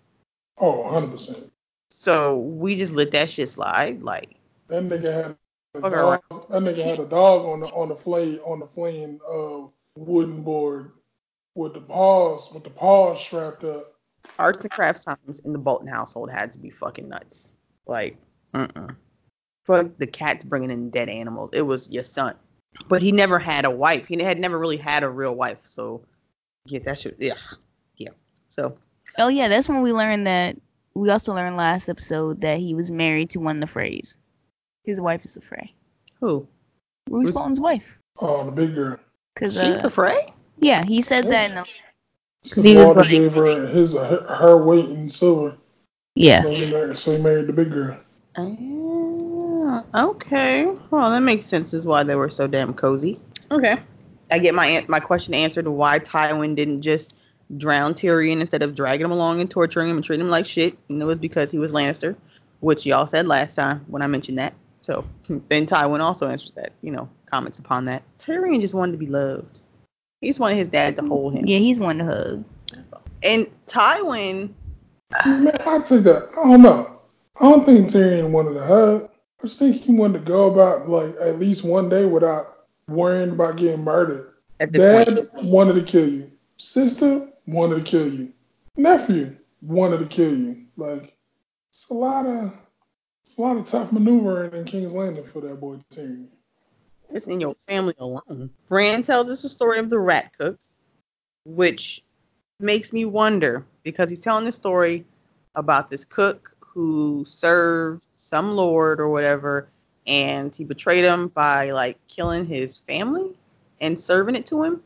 Oh, 100 percent. So we just let that shit slide. Like, That nigga had a dog. That nigga had a dog on the on the flay on the flaying uh, wooden board with the paws with the paws strapped up. arts and crafts times in the Bolton household had to be fucking nuts. Like, uh-uh. Fuck the cats bringing in dead animals. It was your son. But he never had a wife. He had never really had a real wife. So, yeah, that shit. Yeah. Yeah. So, Oh yeah, that's when we learned that. We also learned last episode that he was married to one of the Freys. His wife is the Frey. who? Roose Roose- Bolton's wife. Oh, the big girl. Cause She's uh, afraid? yeah, he said that. In the, Because he was like- gave her his her, her weight in silver. yeah, So he, married, so he married the big girl. Okay. Well, that makes sense as why they were so damn cozy. Okay. I get my my question answered to why Tywin didn't just drown Tyrion instead of dragging him along and torturing him and treating him like shit. And it was because he was Lannister, which y'all said last time when I mentioned that. So then Tywin also answers that, you know, comments upon that. Tyrion just wanted to be loved. He just wanted his dad to hold him. yeah, he's one to hug. And Tywin, Man, I take that. I don't know. I don't think Tyrion wanted to hug. I just think he wanted to go about like at least one day without worrying about getting murdered. at this Dad point, wanted to kill you. Sister wanted to kill you. Nephew wanted to kill you. Like it's a lot of it's a lot of tough maneuvering in King's Landing for that boy Tyrion. it's in your family alone. Bran tells us the story of the rat cook, which makes me wonder because he's telling the story about this cook who served some lord or whatever, and he betrayed him by like killing his family and serving it to him.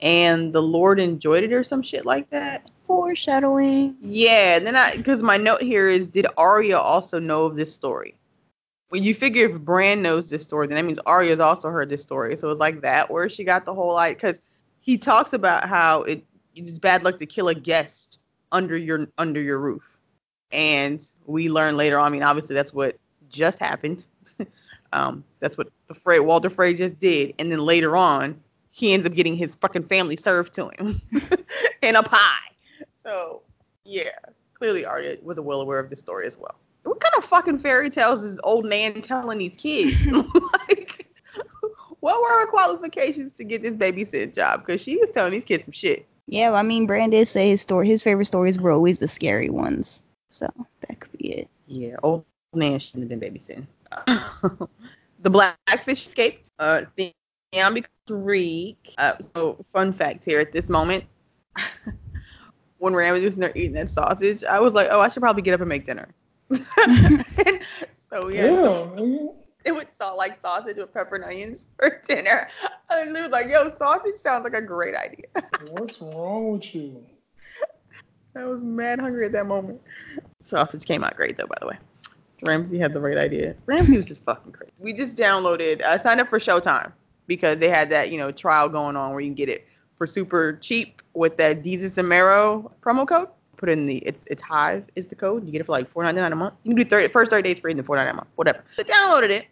And the Lord enjoyed it or some shit like that. Foreshadowing. Yeah, and then I because my note here is did Arya also know of this story? When you figure if Bran knows this story, then that means Arya's also heard this story. So it's like that where she got the whole like because he talks about how it it's bad luck to kill a guest under your under your roof. And we learn later on, I mean, obviously that's what just happened. um, that's what the Frey Walder Frey just did. And then later on, he ends up getting his fucking family served to him. in a pie. So yeah, clearly Arya was well aware of this story as well. What kind of fucking fairy tales is old Nan telling these kids? like, what were her qualifications to get this babysit job? Because she was telling these kids some shit. Yeah, well, I mean, Brandon say his story, his favorite stories were always the scary ones. So that could be it. Yeah, old man shouldn't have been babysitting. the blackfish escaped. Uh, Theon becomes Reek. Uh, so fun fact here at this moment. when Ramsay was in there eating that sausage, I was like, oh, I should probably get up and make dinner. so yeah, Yeah, it would salt like sausage with pepper and onions for dinner. And Lou was like, yo, sausage sounds like a great idea. What's wrong with you? I was mad hungry at that moment. Sausage came out great though, by the way. Ramsay had the right idea. Ramsay was just fucking crazy. We just downloaded, I signed up for Showtime because they had that, you know, trial going on where you can get it for super cheap with that Jesus and Marrow promo code. Put in the it's it's Hive is the code. You get it for like four ninety nine a month. You can do 30 first 30 days free and then four ninety nine a month. Whatever. I downloaded it,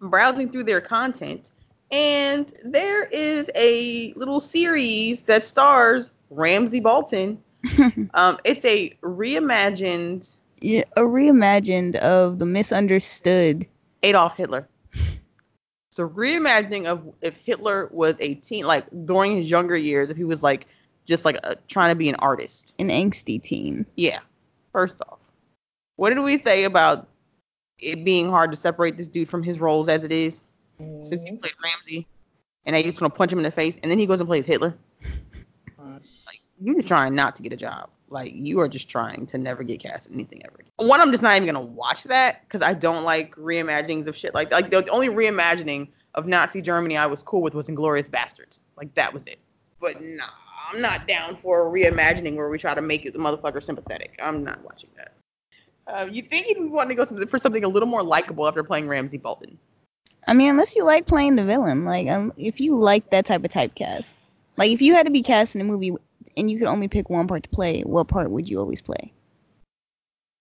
browsing through their content, and there is a little series that stars Ramsay Bolton. Um, it's a reimagined Yeah, a reimagined of the misunderstood. Adolf Hitler. It's a reimagining of if Hitler was a teen, like during his younger years, if he was like just like a, trying to be an artist. An angsty teen. Yeah. First off, what did we say about it being hard to separate this dude from his roles as it is? Since he played Ramsay, and I just want to punch him in the face, and then he goes and plays Hitler. You're just trying not to get a job. Like you are just trying to never get cast in anything ever. again. One, I'm just not even gonna watch that because I don't like reimaginings of shit like like the only reimagining of Nazi Germany I was cool with was Inglourious Basterds. Like that was it. But nah, I'm not down for a reimagining where we try to make it the motherfucker sympathetic. I'm not watching that. Uh, you think he'd want to go for something a little more likable after playing Ramsay Bolton? I mean, unless you like playing the villain, like um, if you like that type of typecast, like if you had to be cast in a movie and you could only pick one part to play, what part would you always play?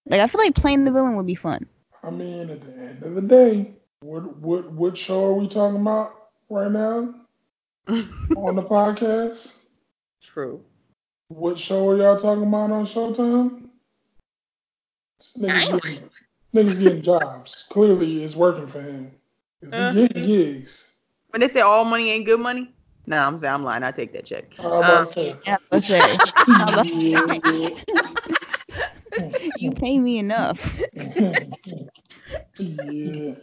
Like I feel like playing the villain would be fun. I mean, at the end of the day, what what what show are we talking about right now on the podcast? True. What show are y'all talking about on Showtime? Niggas getting, niggas getting jobs. Clearly, it's working for him. 'Cause Uh. He getting gigs. When they say all money ain't good money, nah, I'm saying I'm lying. I take that check. I'm Um, say. Yeah, let's say you pay me enough. yeah.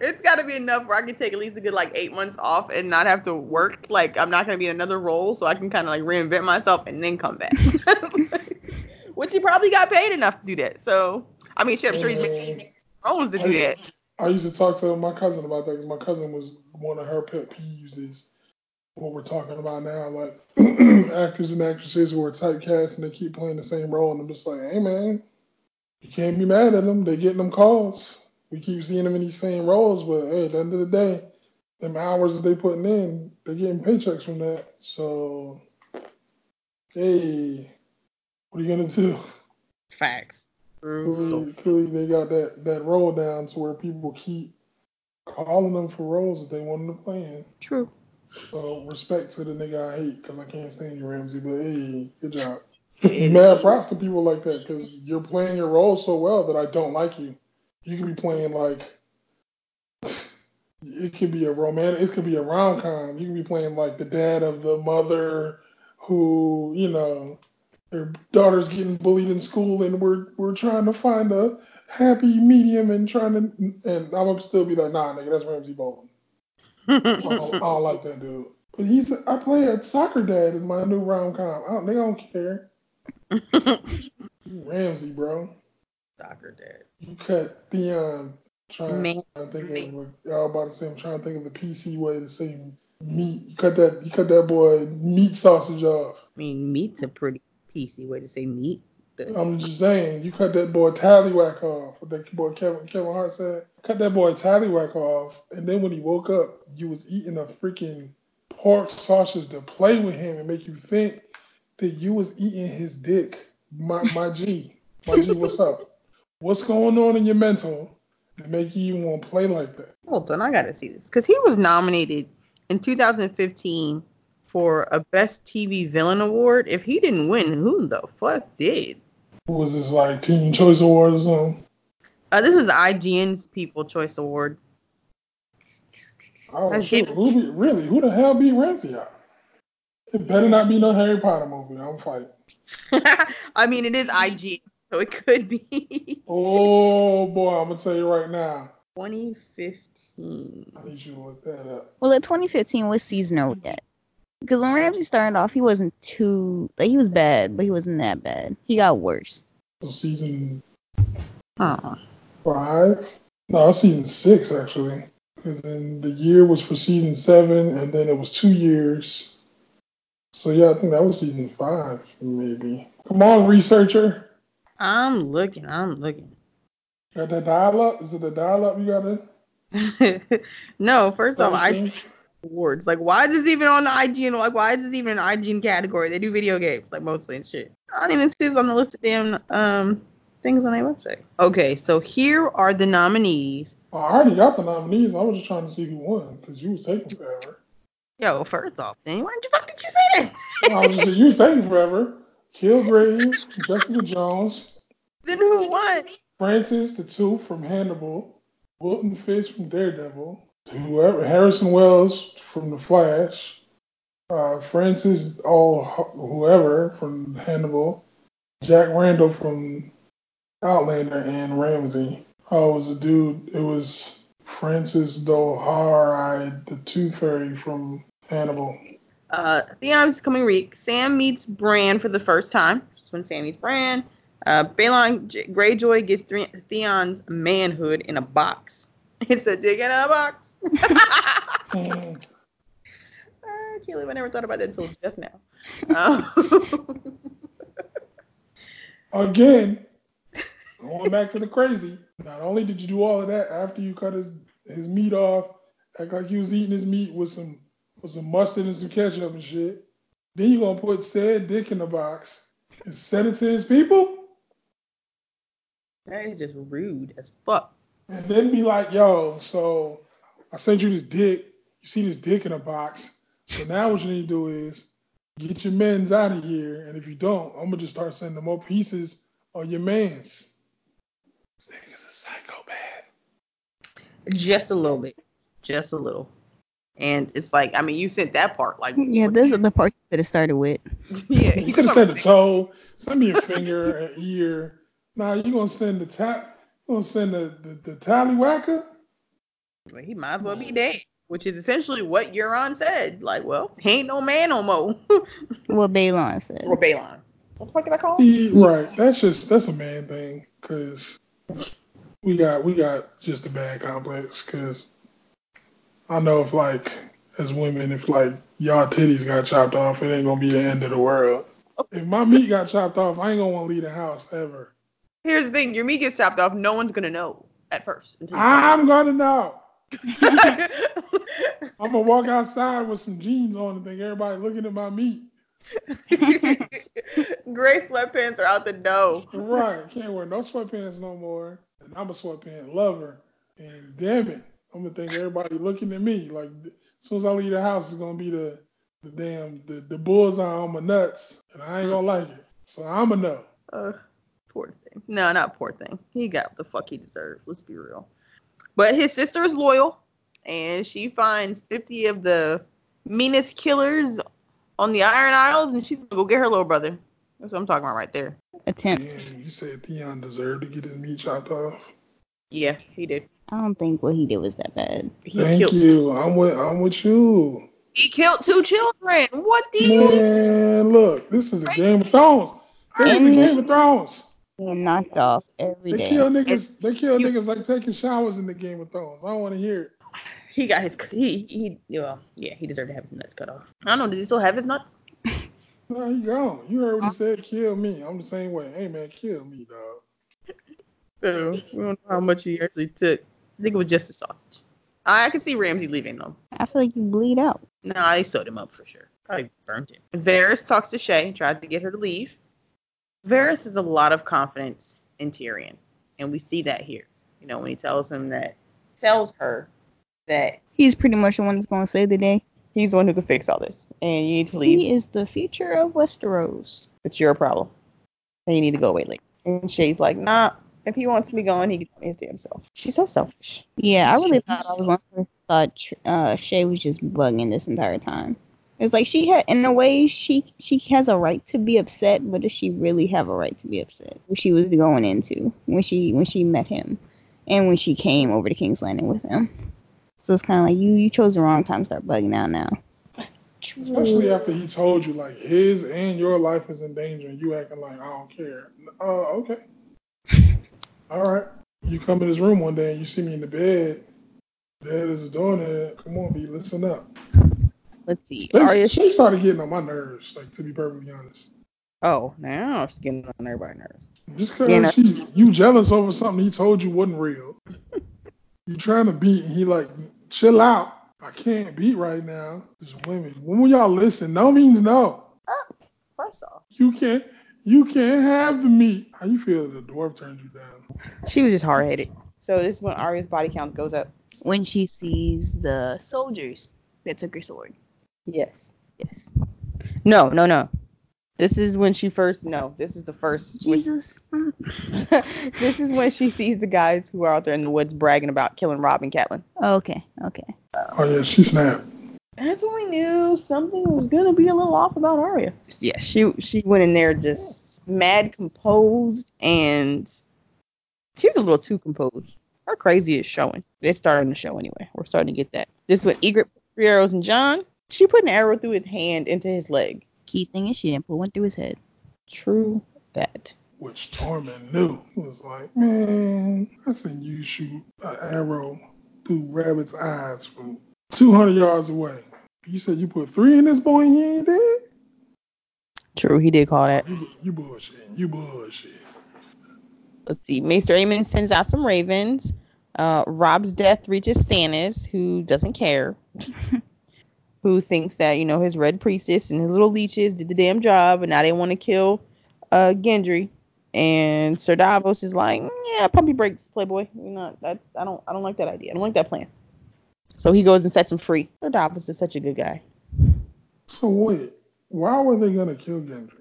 It's got to be enough where I can take at least a good like eight months off and not have to work. Like I'm not gonna be in another role, so I can kind of like reinvent myself and then come back. Which he probably got paid enough to do that. So I mean, shit, I'm sure he's making Man, loans to do that. I used to talk to my cousin about that because my cousin was one of her pet peeves is what we're talking about now, like actors and actresses who are typecast and they keep playing the same role, and I'm just like, hey man, you can't be mad at them. They're getting them calls. We keep seeing them in these same roles, but hey, at the end of the day, them hours that they putting in, they're getting paychecks from that. So, hey, what are you gonna do? Facts. True. Clearly, mm-hmm. clearly they got that, that role down to where people keep calling them for roles that they want them to play in. True. So respect to the nigga I hate because I can't stand you, Ramsay. But hey, good job. Yeah. Mad props to people like that because you're playing your role so well that I don't like you. You could be playing like it could be a romantic, it could be a rom com. You could be playing like the dad of the mother who, you know, their daughter's getting bullied in school, and we're we're trying to find a happy medium and trying to, and I'm gonna still be like, nah, nigga, that's Ramsay Bolton. I don't, I don't like that dude. But he's, I play a soccer dad in my new rom com. I don't, they don't care. Ramsay, bro. Soccer dad. You cut Theon. Trying Man. to think of what y'all about to say. I'm trying to think of the PC way to say meat. You cut that. You cut that boy meat sausage off. I mean, meat's a pretty PC way to say meat. but- I'm just saying. You cut that boy tallywhack off. That boy Kevin Kevin Hart said. Cut that boy tallywhack off, and then when he woke up, you was eating a freaking pork sausage to play with him and make you think that you was eating his dick. My my G, my G, what's up? What's going on in your mental to make you even want to play like that? Hold on, I gotta see this because he was nominated in 2015 for a Best TV Villain Award. If he didn't win, who the fuck did? Was this like Teen Choice Award or something? Uh, this was the IGN's People Choice Award. Oh, I shit. did- Who be, really? Who the hell beat Ramsay out? It better not be no Harry Potter movie. I'm fighting. I mean, it is IG, so it could be Oh boy, I'm gonna tell you right now. 2015. I need you to look that up. Well, at 2015 was seasonal yet. Because when Ramsay started off, he wasn't too like he was bad, but he wasn't that bad. He got worse. So season Oh. five? No, season six actually. Because then the year was for season seven, and then it was two years. So yeah, I think that was season five, maybe. Come on, researcher. I'm looking. I'm looking. Got that dial up? Is it the dial up you gotta? no, first off, I understand? Awards. Like, why is this even on the IGN? Like, why is this even an IGN category? They do video games, like mostly and shit. I don't even see this on the list of damn um things on their website. Okay, so here are the nominees. Oh, I already got the nominees. I was just trying to see who won because you was taking forever. Yo, first off, then why the fuck did you say that? I was just saying, you was taking forever. Kilgrave, Jessica Jones, then who won? Francis the Tooth from Hannibal, Wilson Fisk from Daredevil, whoever Harrison Wells from The Flash, uh, Francis oh whoever from Hannibal, Jack Randall from Outlander, and Ramsay. Oh, it was a dude. It was Francis Dolarhyde, the Tooth Fairy from Hannibal. Uh, Theon's coming Reek. Sam meets Bran for the first time. Just when Sam meets Bran. Uh, Balon J- Greyjoy gets Theon's manhood in a box. It's a dig in a box. I can't believe I never thought about that until just now. Um, Again, going back to the crazy. Not only did you do all of that after you cut his his meat off, act like you was eating his meat with some with some mustard and some ketchup and shit. Then you gonna put said dick in the box and send it to his people, that is just rude as fuck. and then be like, "Yo, so I sent you this dick. You see this dick in a box. So now what you need to do is get your men's out of here, and if you don't, I'm gonna just start sending more pieces of your man's." This nigga's a psychopath. Just a little bit. Just a little. And it's like, I mean, you sent that part. Like, Yeah, this is the part that it started with. yeah. You could have sent a toe, send me a finger, an ear. Nah, you gonna send the tap, you gonna send the, the, the tallywhacker? Well, he might as well be dead, which is essentially what Euron said. Like, well, he ain't no man no more. What Balon said. or Balon. What the fuck did I call him? See, right. That's just that's a man thing, cause we got we got just a bad complex. Cause I know if like as women, if like y'all titties got chopped off, it ain't gonna be the end of the world. If my meat got chopped off, I ain't gonna want to leave the house ever. Here's the thing: your meat gets chopped off. No one's gonna know at first. Until I'm gonna know. I'm gonna walk outside with some jeans on and think everybody looking at my meat. Gray sweatpants are out the door. Right. Can't wear no sweatpants no more. And I'm a sweatpants lover. And damn it, I'm gonna think everybody looking at me. Like as soon as I leave the house, it's gonna be the the damn the, the bullseye on my nuts. And I ain't gonna like it. So I'ma know. Uh, poor thing. No, not poor thing. He got the fuck he deserved. Let's be real. But his sister is loyal, and she finds 50 of the meanest killers on the Iron Isles, and she's gonna go get her little brother. That's what I'm talking about right there. Attempt. Damn, you said Theon deserved to get his meat chopped off. Yeah, he did. I don't think what he did was that bad. He Thank killed. you. I'm with I'm with you. He killed two children. What do you? Man, look, this is a Game of Thrones. This is a Game of Thrones. And knocked off every They day. kill niggas. They kill You- niggas like taking showers in the Game of Thrones. I don't want to hear it. He got his. He he. Well, yeah, he deserved to have his nuts cut off. I don't know. Does he still have his nuts? No, he gone. You heard what he said. Kill me. I'm the same way. Hey man, kill me, dog. So we don't know how much he actually took. I think it was just a sausage. I can see Ramsay leaving though. I feel like you bleed out. Nah, they sewed him up for sure. Probably burned him. Varys talks to Shae, and tries to get her to leave. Varys has a lot of confidence in Tyrion, and we see that here. You know, when he tells him that, tells her that He's pretty much the one that's gonna save the day. He's the one who can fix all this, and you need to leave. He is the future of Westeros. It's your problem, and you need to go away late. And Shae's like, nah. If he wants me gone, he can go his damn self. She's so selfish. Yeah, I really thought I was one who thought uh, Shae was just bugging this entire time. It's like she had, in a way, she she has a right to be upset, but does she really have a right to be upset? She was going into when she when she met him, and when she came over to King's Landing with him. So it's kind of like you you chose the wrong time to start bugging out now. Especially after he told you like his and your life is in danger, and you acting like I don't care. Uh, okay. All right. You come in this room one day and you see me in the bed. Dad is doing it. Come on, B, listen up. Let's see. They, Arya. she started getting on my nerves, like to be perfectly honest. Oh, now she's getting on everybody's nerves. Just because You know- she, you jealous over something he told you wasn't real. you trying to beat, and he like, chill out. I can't beat right now. Just women. When will y'all listen, no means no. Uh, first off, You can't. You can't have the meat. How you feel the dwarf turned you down? she was just hard headed. So this is when Arya's body count goes up. When she sees the soldiers that took her sword. Yes. Yes. No, no, no. This is when she first. No, this is the first. when- Jesus. this is when she sees the guys who are out there in the woods bragging about killing Robb and Catelyn. Okay. Okay. Oh yeah, she snapped. That's when we knew something was gonna be a little off about Arya. Yeah, she she went in there just mad composed, and she was a little too composed. Her crazy is showing. It's starting to show anyway. We're starting to get that. This is what Ygritte put three arrows in Jon. She put an arrow through his hand into his leg. Key thing is she didn't put one through his head. True that. Which Tormund knew. He was like, man, I seen you shoot an arrow through Rabbit's eyes from 200 yards away. You said you put three in this boy and he ain't dead? True, he did call that. You, bu- you bullshit. You bullshit. let's see. Maester Aemon sends out some ravens. Uh, Robb's death reaches Stannis, who doesn't care, who thinks that you know his red priestess and his little leeches did the damn job, and now they want to kill uh, Gendry. And Sir Davos is like, "Mm, yeah, pumpy brakes, Playboy. You know, that I don't, I don't like that idea. I don't like that plan. So he goes and sets him free. Sir Davos is such a good guy. So wait, why were they gonna kill Gendry?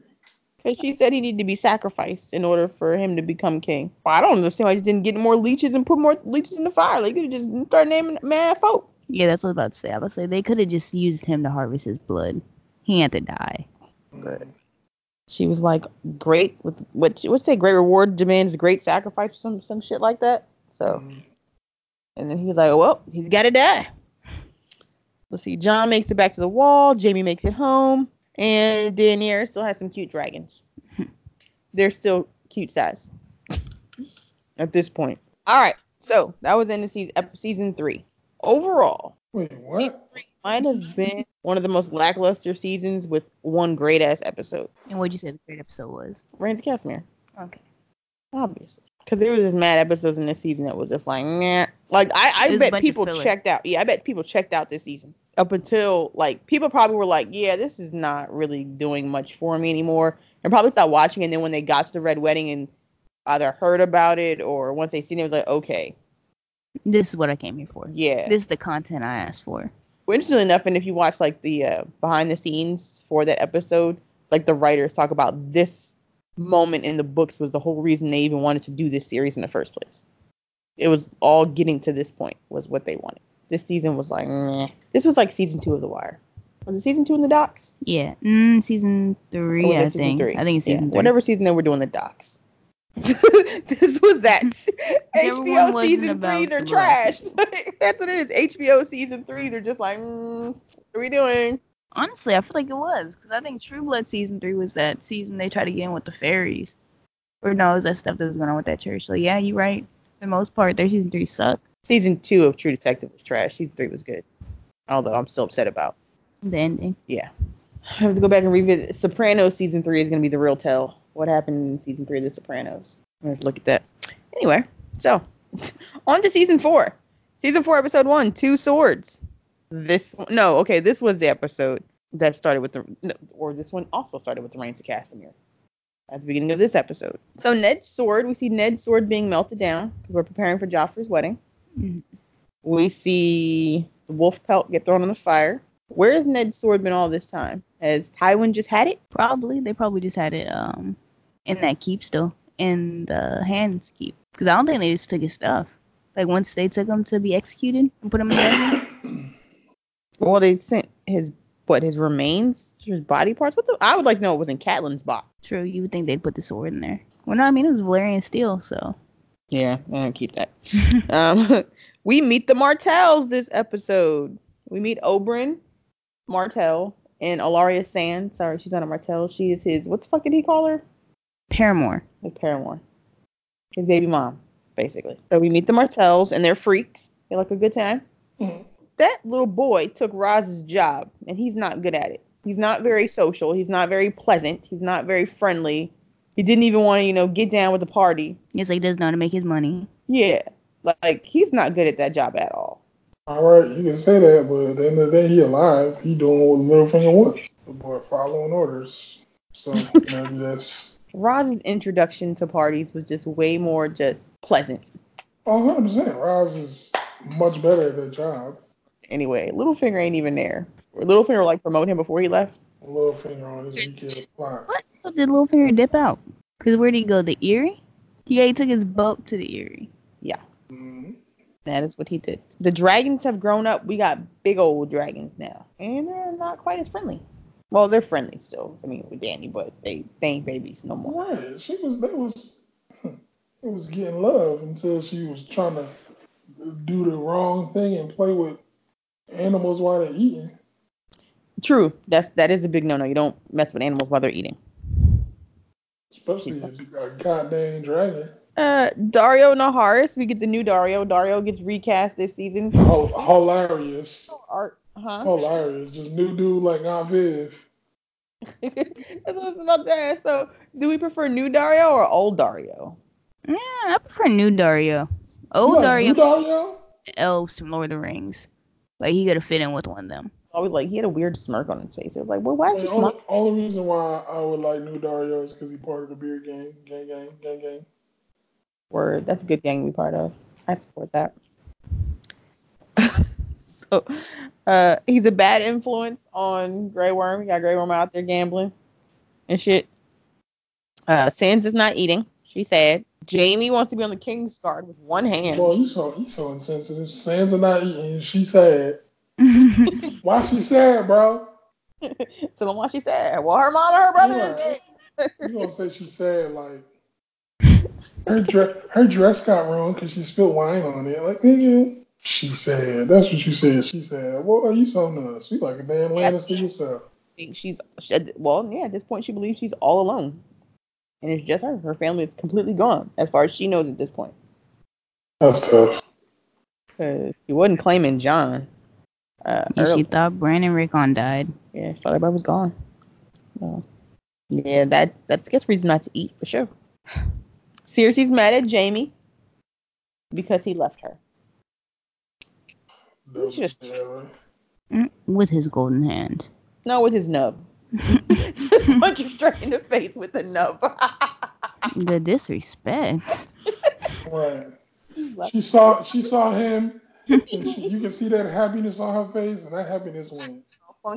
Because she said he needed to be sacrificed in order for him to become king. Well, I don't understand why he just didn't get more leeches and put more leeches in the fire. Like, you could just start naming mad folk. Yeah, that's what I was about to say. I was say they could have just used him to harvest his blood. He had to die. Good. She was like, great with what she would say, great reward demands great sacrifice, some some shit like that. So, Mhm. and then he's like, well, he's got to die. Let's see. Jon makes it back to the wall. Jaime makes it home, and Daenerys still has some cute dragons. They're still cute size at this point. All right. So that was in the season, season three. Overall, Wait, what? might have been one of the most lackluster seasons with one great ass episode. And what'd you say the great episode was? Rains of Castamere. Okay. Obviously. Because there was just mad episodes in this season that was just like, nah. Like, I, I bet people checked out. Yeah, I bet people checked out this season. Up until, like, people probably were like, yeah, this is not really doing much for me anymore. And probably stopped watching. And then when they got to the Red Wedding and either heard about it or once they seen it, it was like, okay, This is what I came here for. yeah. This is the content I asked for. Well, interestingly enough, and if you watch like the uh, behind the scenes for that episode, like the writers talk about this moment in the books was the whole reason they even wanted to do this series in the first place. It was all getting to this point was what they wanted. This season was like, meh. this was like season two of The Wire. Was it season two in the docks? Yeah. Mm, season three, I season think. three? I think it's Yeah, season three. Whatever season they were doing the docks. this was that HBO season three. They're the trash. That's what it is. HBO season three. They're just like, mm, what are we doing? Honestly, I feel like it was because I think True Blood season three was that season they tried to get in with the fairies, or no, it was that stuff that was going on with that church. So yeah, you're right. For the most part, their season three sucked. Season two of True Detective was trash. Season three was good. Although I'm still upset about. The ending. Yeah. I have to go back and revisit. Sopranos season three is going to be the real tell. What happened in season three of The Sopranos? I have to look at that. Anyway, so on to season four. Season four, episode one, Two Swords. This no, okay, this was the episode that started with the, no, or this one also started with the Rains of Castamere at the beginning of this episode. So Ned's sword, we see Ned's sword being melted down because we're preparing for Joffrey's wedding. Mhm. We see the wolf pelt get thrown in the fire. Where has Ned's sword been all this time? Has Tywin just had it? Probably they probably just had it um in that keep still in the hands keep because I don't think they just took his stuff. Like once they took him to be executed and put him in the. Well, they sent his what his remains, his body parts. What the? I would like to know what was in Catelyn's box. True, you would think they'd put the sword in there. Well, no, I mean it was Valyrian steel, so Yeah, I don't keep that. um, we meet the Martells this episode. We meet Oberyn Martell and Ellaria Sand. Sorry, she's not a Martell. She is his. What the fuck did he call her? Paramour. His paramour, his baby mom, basically. So we meet the Martells and they're freaks. They like a good time. Mhm. That little boy took Ros's job, and he's not good at it. He's not very social. He's not very pleasant. He's not very friendly. He didn't even want to, you know, get down with the party. Yes, like he doesn't know how to make his money. Yeah, like he's not good at that job at all. All right, you can say that, but at the end of the day, he alive. He doing what Littlefinger wants. The boy following orders. So maybe that's Ros's introduction to parties was just way more just pleasant. oh, 100 percent. Ros is much better at that job. Anyway, Littlefinger ain't even there. Littlefinger like promote him before he left. Littlefinger on his weekend plot. What? So did Littlefinger dip out? Cause where did he go? The Eyrie? Yeah, he took his boat to the Eyrie. Mhm. That is what he did. The dragons have grown up. We got big old dragons now, and they're not quite as friendly. Well, they're friendly still. I mean, with Danny, but they, they ain't babies no more. Right, she was. That was. It was getting love until she was trying to do the wrong thing and play with animals while they're eating. True. That's that is a big no no. You don't mess with animals while they're eating. Especially a, a goddamn dragon. Uh, Daario Naharis. We get the new Daario. Daario gets recast this season. Ho- hilarious. Art, huh? Oh, Hilarious. Just new dude like Aunt Viv. That's what I was about to ask. So, do we prefer new Daario or old Daario? Yeah, I prefer new Daario. Old like Daario, new Daario? elves from Lord of the Rings. Like he gotta fit in with one of them. Always like he had a weird smirk on his face. It was like, well, why The did you only, smirk? only reason why I would like new Daario is because he part of the beer gang, gang, gang, gang, gang. Word. That's a good gang to be part of. I support that. so, uh, he's a bad influence on Grey Worm. You got Grey Worm out there gambling and shit. Uh, Sans is not eating. She's sad. Jaime wants to be on the King's Guard with one hand. Boy, you so you so insensitive. Sands are not eating. She sad. Why she sad, bro? so then why she sad? Well, her mom and her brother Yeah. is dead. You gonna say she sad like her dress? Her dress got ruined because she spilled wine on it. Like nigga, she said. That's what you said. She said. Well, are you so nuts. You like a damn Lannister yourself. think she's she- well, yeah. At this point, she believes she's all alone, and it's just her. Her family is completely gone, as far as she knows at this point. That's tough. Cause she wasn't claiming Jon. Uh, and she thought Bran and Rickon died. yeah, she thought everybody was gone. So, yeah, that that's I guess reason not to eat for sure. Cersei's mad at Jaime because he left her. That was Just- Mm, With his golden hand. No, with his nub. Punch you straight in the face with a nub. The disrespect. Right. She saw she saw him, and she, you can see that happiness on her face, and that happiness went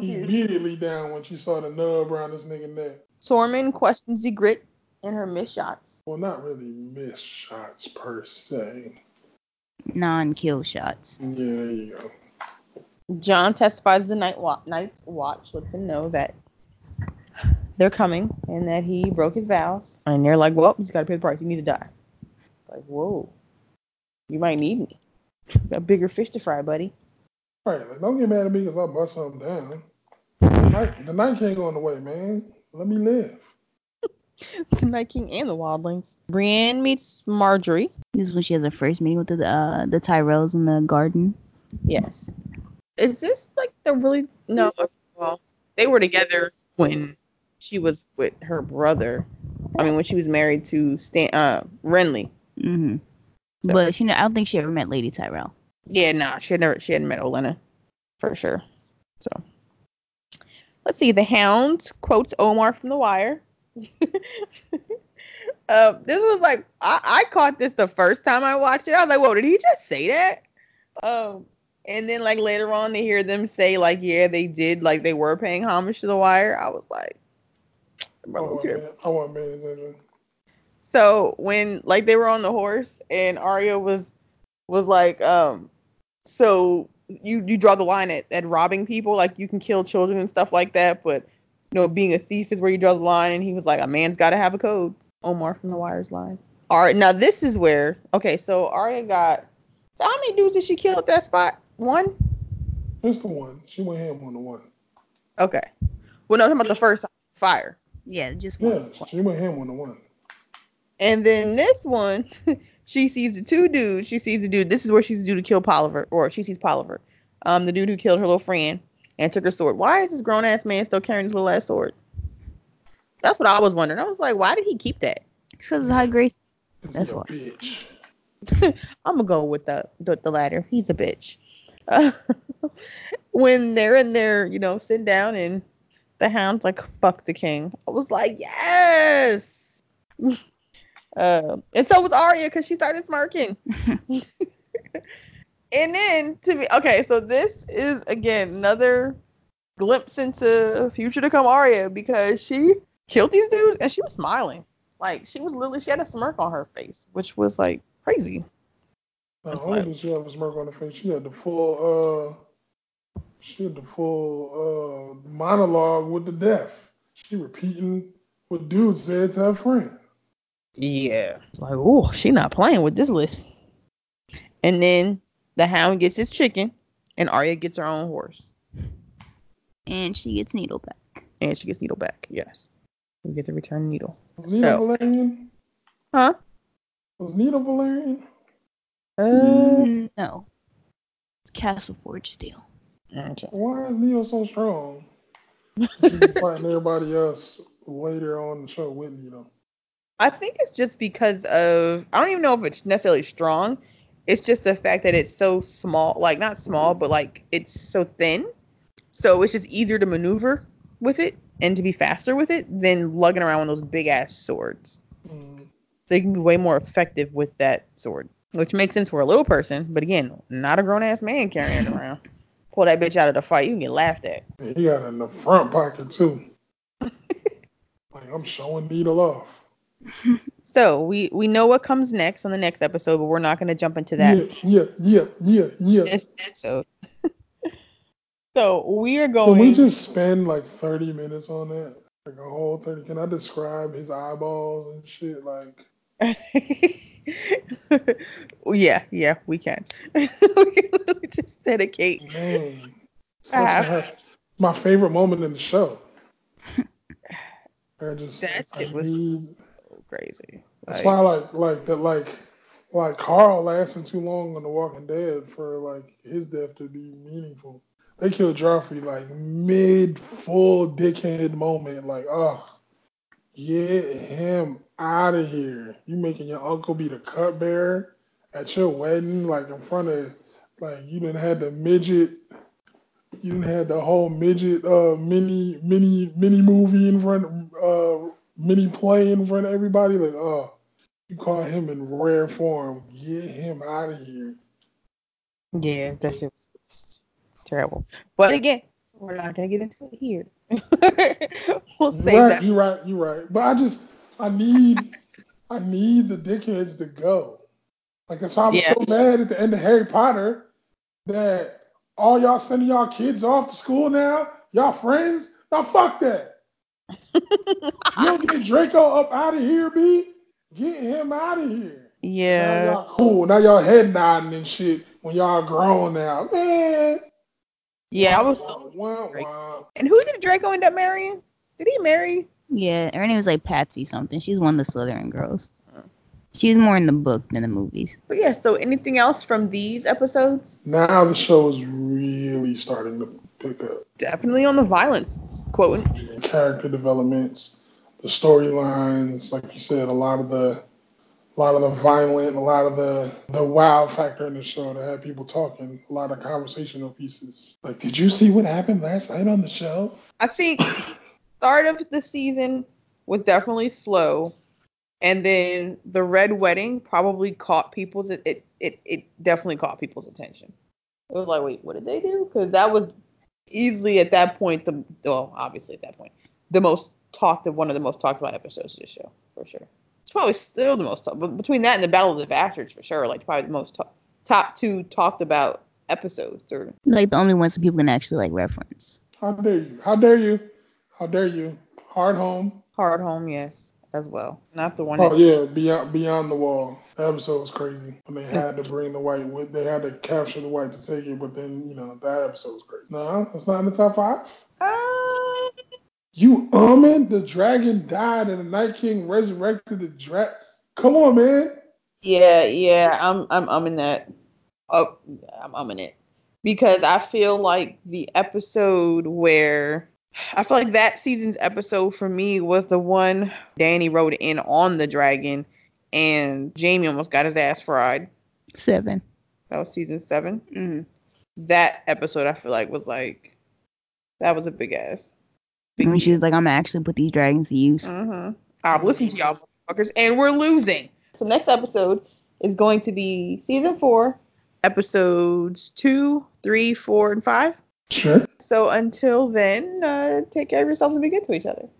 immediately down when she saw the nub around this nigga neck. Tormund questions Ygritte in her missed shots. Well, not really missed shots per se. Non kill shots. Yeah, there you go. Jon testifies the night wa- night's watch, lets them know that they're coming and that he broke his vows. And they're like, "Well, he's got to pay the price. You need to die." Like, whoa, you might need me. You got bigger fish to fry, buddy. Right, like don't get mad at me because I bust something down. The night, the night can't go on the way, man. Let me live. the Night King and the Wildlings. Brienne meets Margaery. This is when she has her first meeting with the uh, the Tyrells in the garden. Yes. Is this like the really no? Well, they were together when she was with her brother. I mean, when she was married to Stan uh, Renly. hmm So- But she, I don't think she ever met Lady Tyrell. Yeah, nah, she had never she hadn't met Olenna for sure. So let's see. The Hound quotes Omar from The Wire. Uh, this was like I, I caught this the first time I watched it. I was like, "Whoa, did he just say that?" Um, and then like later on to hear them say like yeah they did like they were paying homage to the wire i was like I tear- paying- I wasn't paying attention. so when like they were on the horse and Arya was was like um so you you draw the line at, at robbing people like you can kill children and stuff like that but you know being a thief is where you draw the line and he was like a man's got to have a code Omar from the Wire's line all right now this is where okay so Arya got so how many dudes did she kill at that spot one Just the one. She went ham on the one. okay well no I'm talking about the first fire Yeah, just one. Yeah, one. she went ham on the one. And then this one, she sees the two dudes. She sees the dude. This is where she's due to kill Polliver, or she sees Polliver, um, the dude who killed her little friend and took her sword. Why is this grown ass man still carrying his little ass sword? That's what I was wondering. I was like, why did he keep that? Because of how great. Is That's he why. bitch? I'm gonna go with the the, the latter. He's a bitch. Uh, when they're in there, you know, sitting down and the hound's like, "Fuck the king." I was like, "Yes." Uh, and so was Arya because she started smirking. And then to me, okay, so this is again another glimpse into future to come Arya because she killed these dudes and she was smiling. Like she was literally she had a smirk on her face, which was like crazy. Not That's only like- did she have a smirk on her face, she had the full uh she had the full uh monologue with the death. She repeating what dude said to her friend. Yeah. Like, oh, she not playing with this list. And then the hound gets his chicken and Arya gets her own horse. And she gets Needle back. And she gets Needle back. Yes. We get the return needle. Was Needle So- Valyrian? Huh? Was Needle Valyrian? Uh, Mm, no. Castle Forge Steel. okay. Why is Neo so strong? She be fighting everybody else later on the show with Needle. I think it's just because of I don't even know if it's necessarily strong. It's just the fact that it's so small, like not small, but like it's so thin. So it's just easier to maneuver with it and to be faster with it than lugging around one of those big ass swords. Mm. So you can be way more effective with that sword, which makes sense for a little person, but again, not a grown ass man carrying it around. Pull that bitch out of the fight, you can get laughed at. And he got it in the front pocket too. like I'm showing Needle off. So we we know what comes next on the next episode, but we're not going to jump into that Yeah, yeah, yeah, yeah, yeah. this episode. so we are going. Can we just spend like 30 minutes on that? Like a whole 30. Can I describe his eyeballs and shit? Like, yeah, yeah, we can. we can just dedicate. man, such Ah. my favorite moment in the show. I just, That I was- need, Crazy. That's why I like, like that, like, like Carl lasting too long on The Walking Dead for like his death to be meaningful. They killed Joffrey like mid full dickhead moment. Like, oh, get him out of here. You making your uncle be the cupbearer at your wedding, like in front of, like you didn't had the midget. You didn't had the whole midget uh mini mini mini movie in front uh mini play in front of everybody. Like, oh, you caught him in rare form. Get him out of here. yeah, that shit was terrible. But again, we're not gonna get into it here. we'll You're right, that. you're right, you're right. But I just I need I need the dickheads to go. Like that's why I was Yeah. so mad at the end of Harry Potter that all y'all sending y'all kids off to school now, y'all friends. Now fuck that. you don't get Draco up out of here, B. Get him out of here. Now Yeah, y'all cool. Now y'all head nodding and shit when y'all grown now. Man. yeah, I was. Wah, wah. And who did Draco end up marrying? Did he marry? Yeah, her name was like Patsy something. She's one of the Slytherin girls. She's more in the book than the movies. But yeah. So anything else from these episodes? Now the show is really starting to pick up. Definitely on the violence. Quoting. And character developments, the storylines, like you said, a lot of the a lot of the violent, a lot of the the wow factor in the show to have people talking, a lot of conversational pieces. Like, did you see what happened last night on the show? I think start of the season was definitely slow, and then the red wedding probably caught people's it it it definitely caught people's attention. It was like, wait, what did they do? Because that was easily at that point the well, obviously at that point the most talked of one of the most talked about episodes of the show for sure. It's probably still the most talked, but between that and the Battle of the Bastards for sure, like probably the most to- top two talked about episodes. Or Like the only ones that people can actually like reference. How dare you? How dare you? How dare you? Hardhome. Hard Home, yes, as well. Not the one. Oh that- yeah, beyond beyond the wall. That episode was crazy. When they had to bring the wight with, they had to capture the wight to take it, but then you know that episode was crazy. No, it's not in the top five. Uh, You umming? The dragon died and the Night King resurrected the dragon. Come on, man. yeah, yeah, I'm I'm I'm in that. Oh, I'm umming it because I feel like the episode where I feel like that season's episode for me was the one Dany rode in on the dragon and Jaime almost got his ass fried. Seven. That was season seven. Mm. That episode I feel like was like that was a big ass. When she was like, I'm gonna actually put these dragons to use. Mm-hmm. I'll listen to y'all motherfuckers, and we're losing. So next episode is going to be season four, episodes two, three, four, and five. Sure. So until then, uh, take care of yourselves and be good to each other.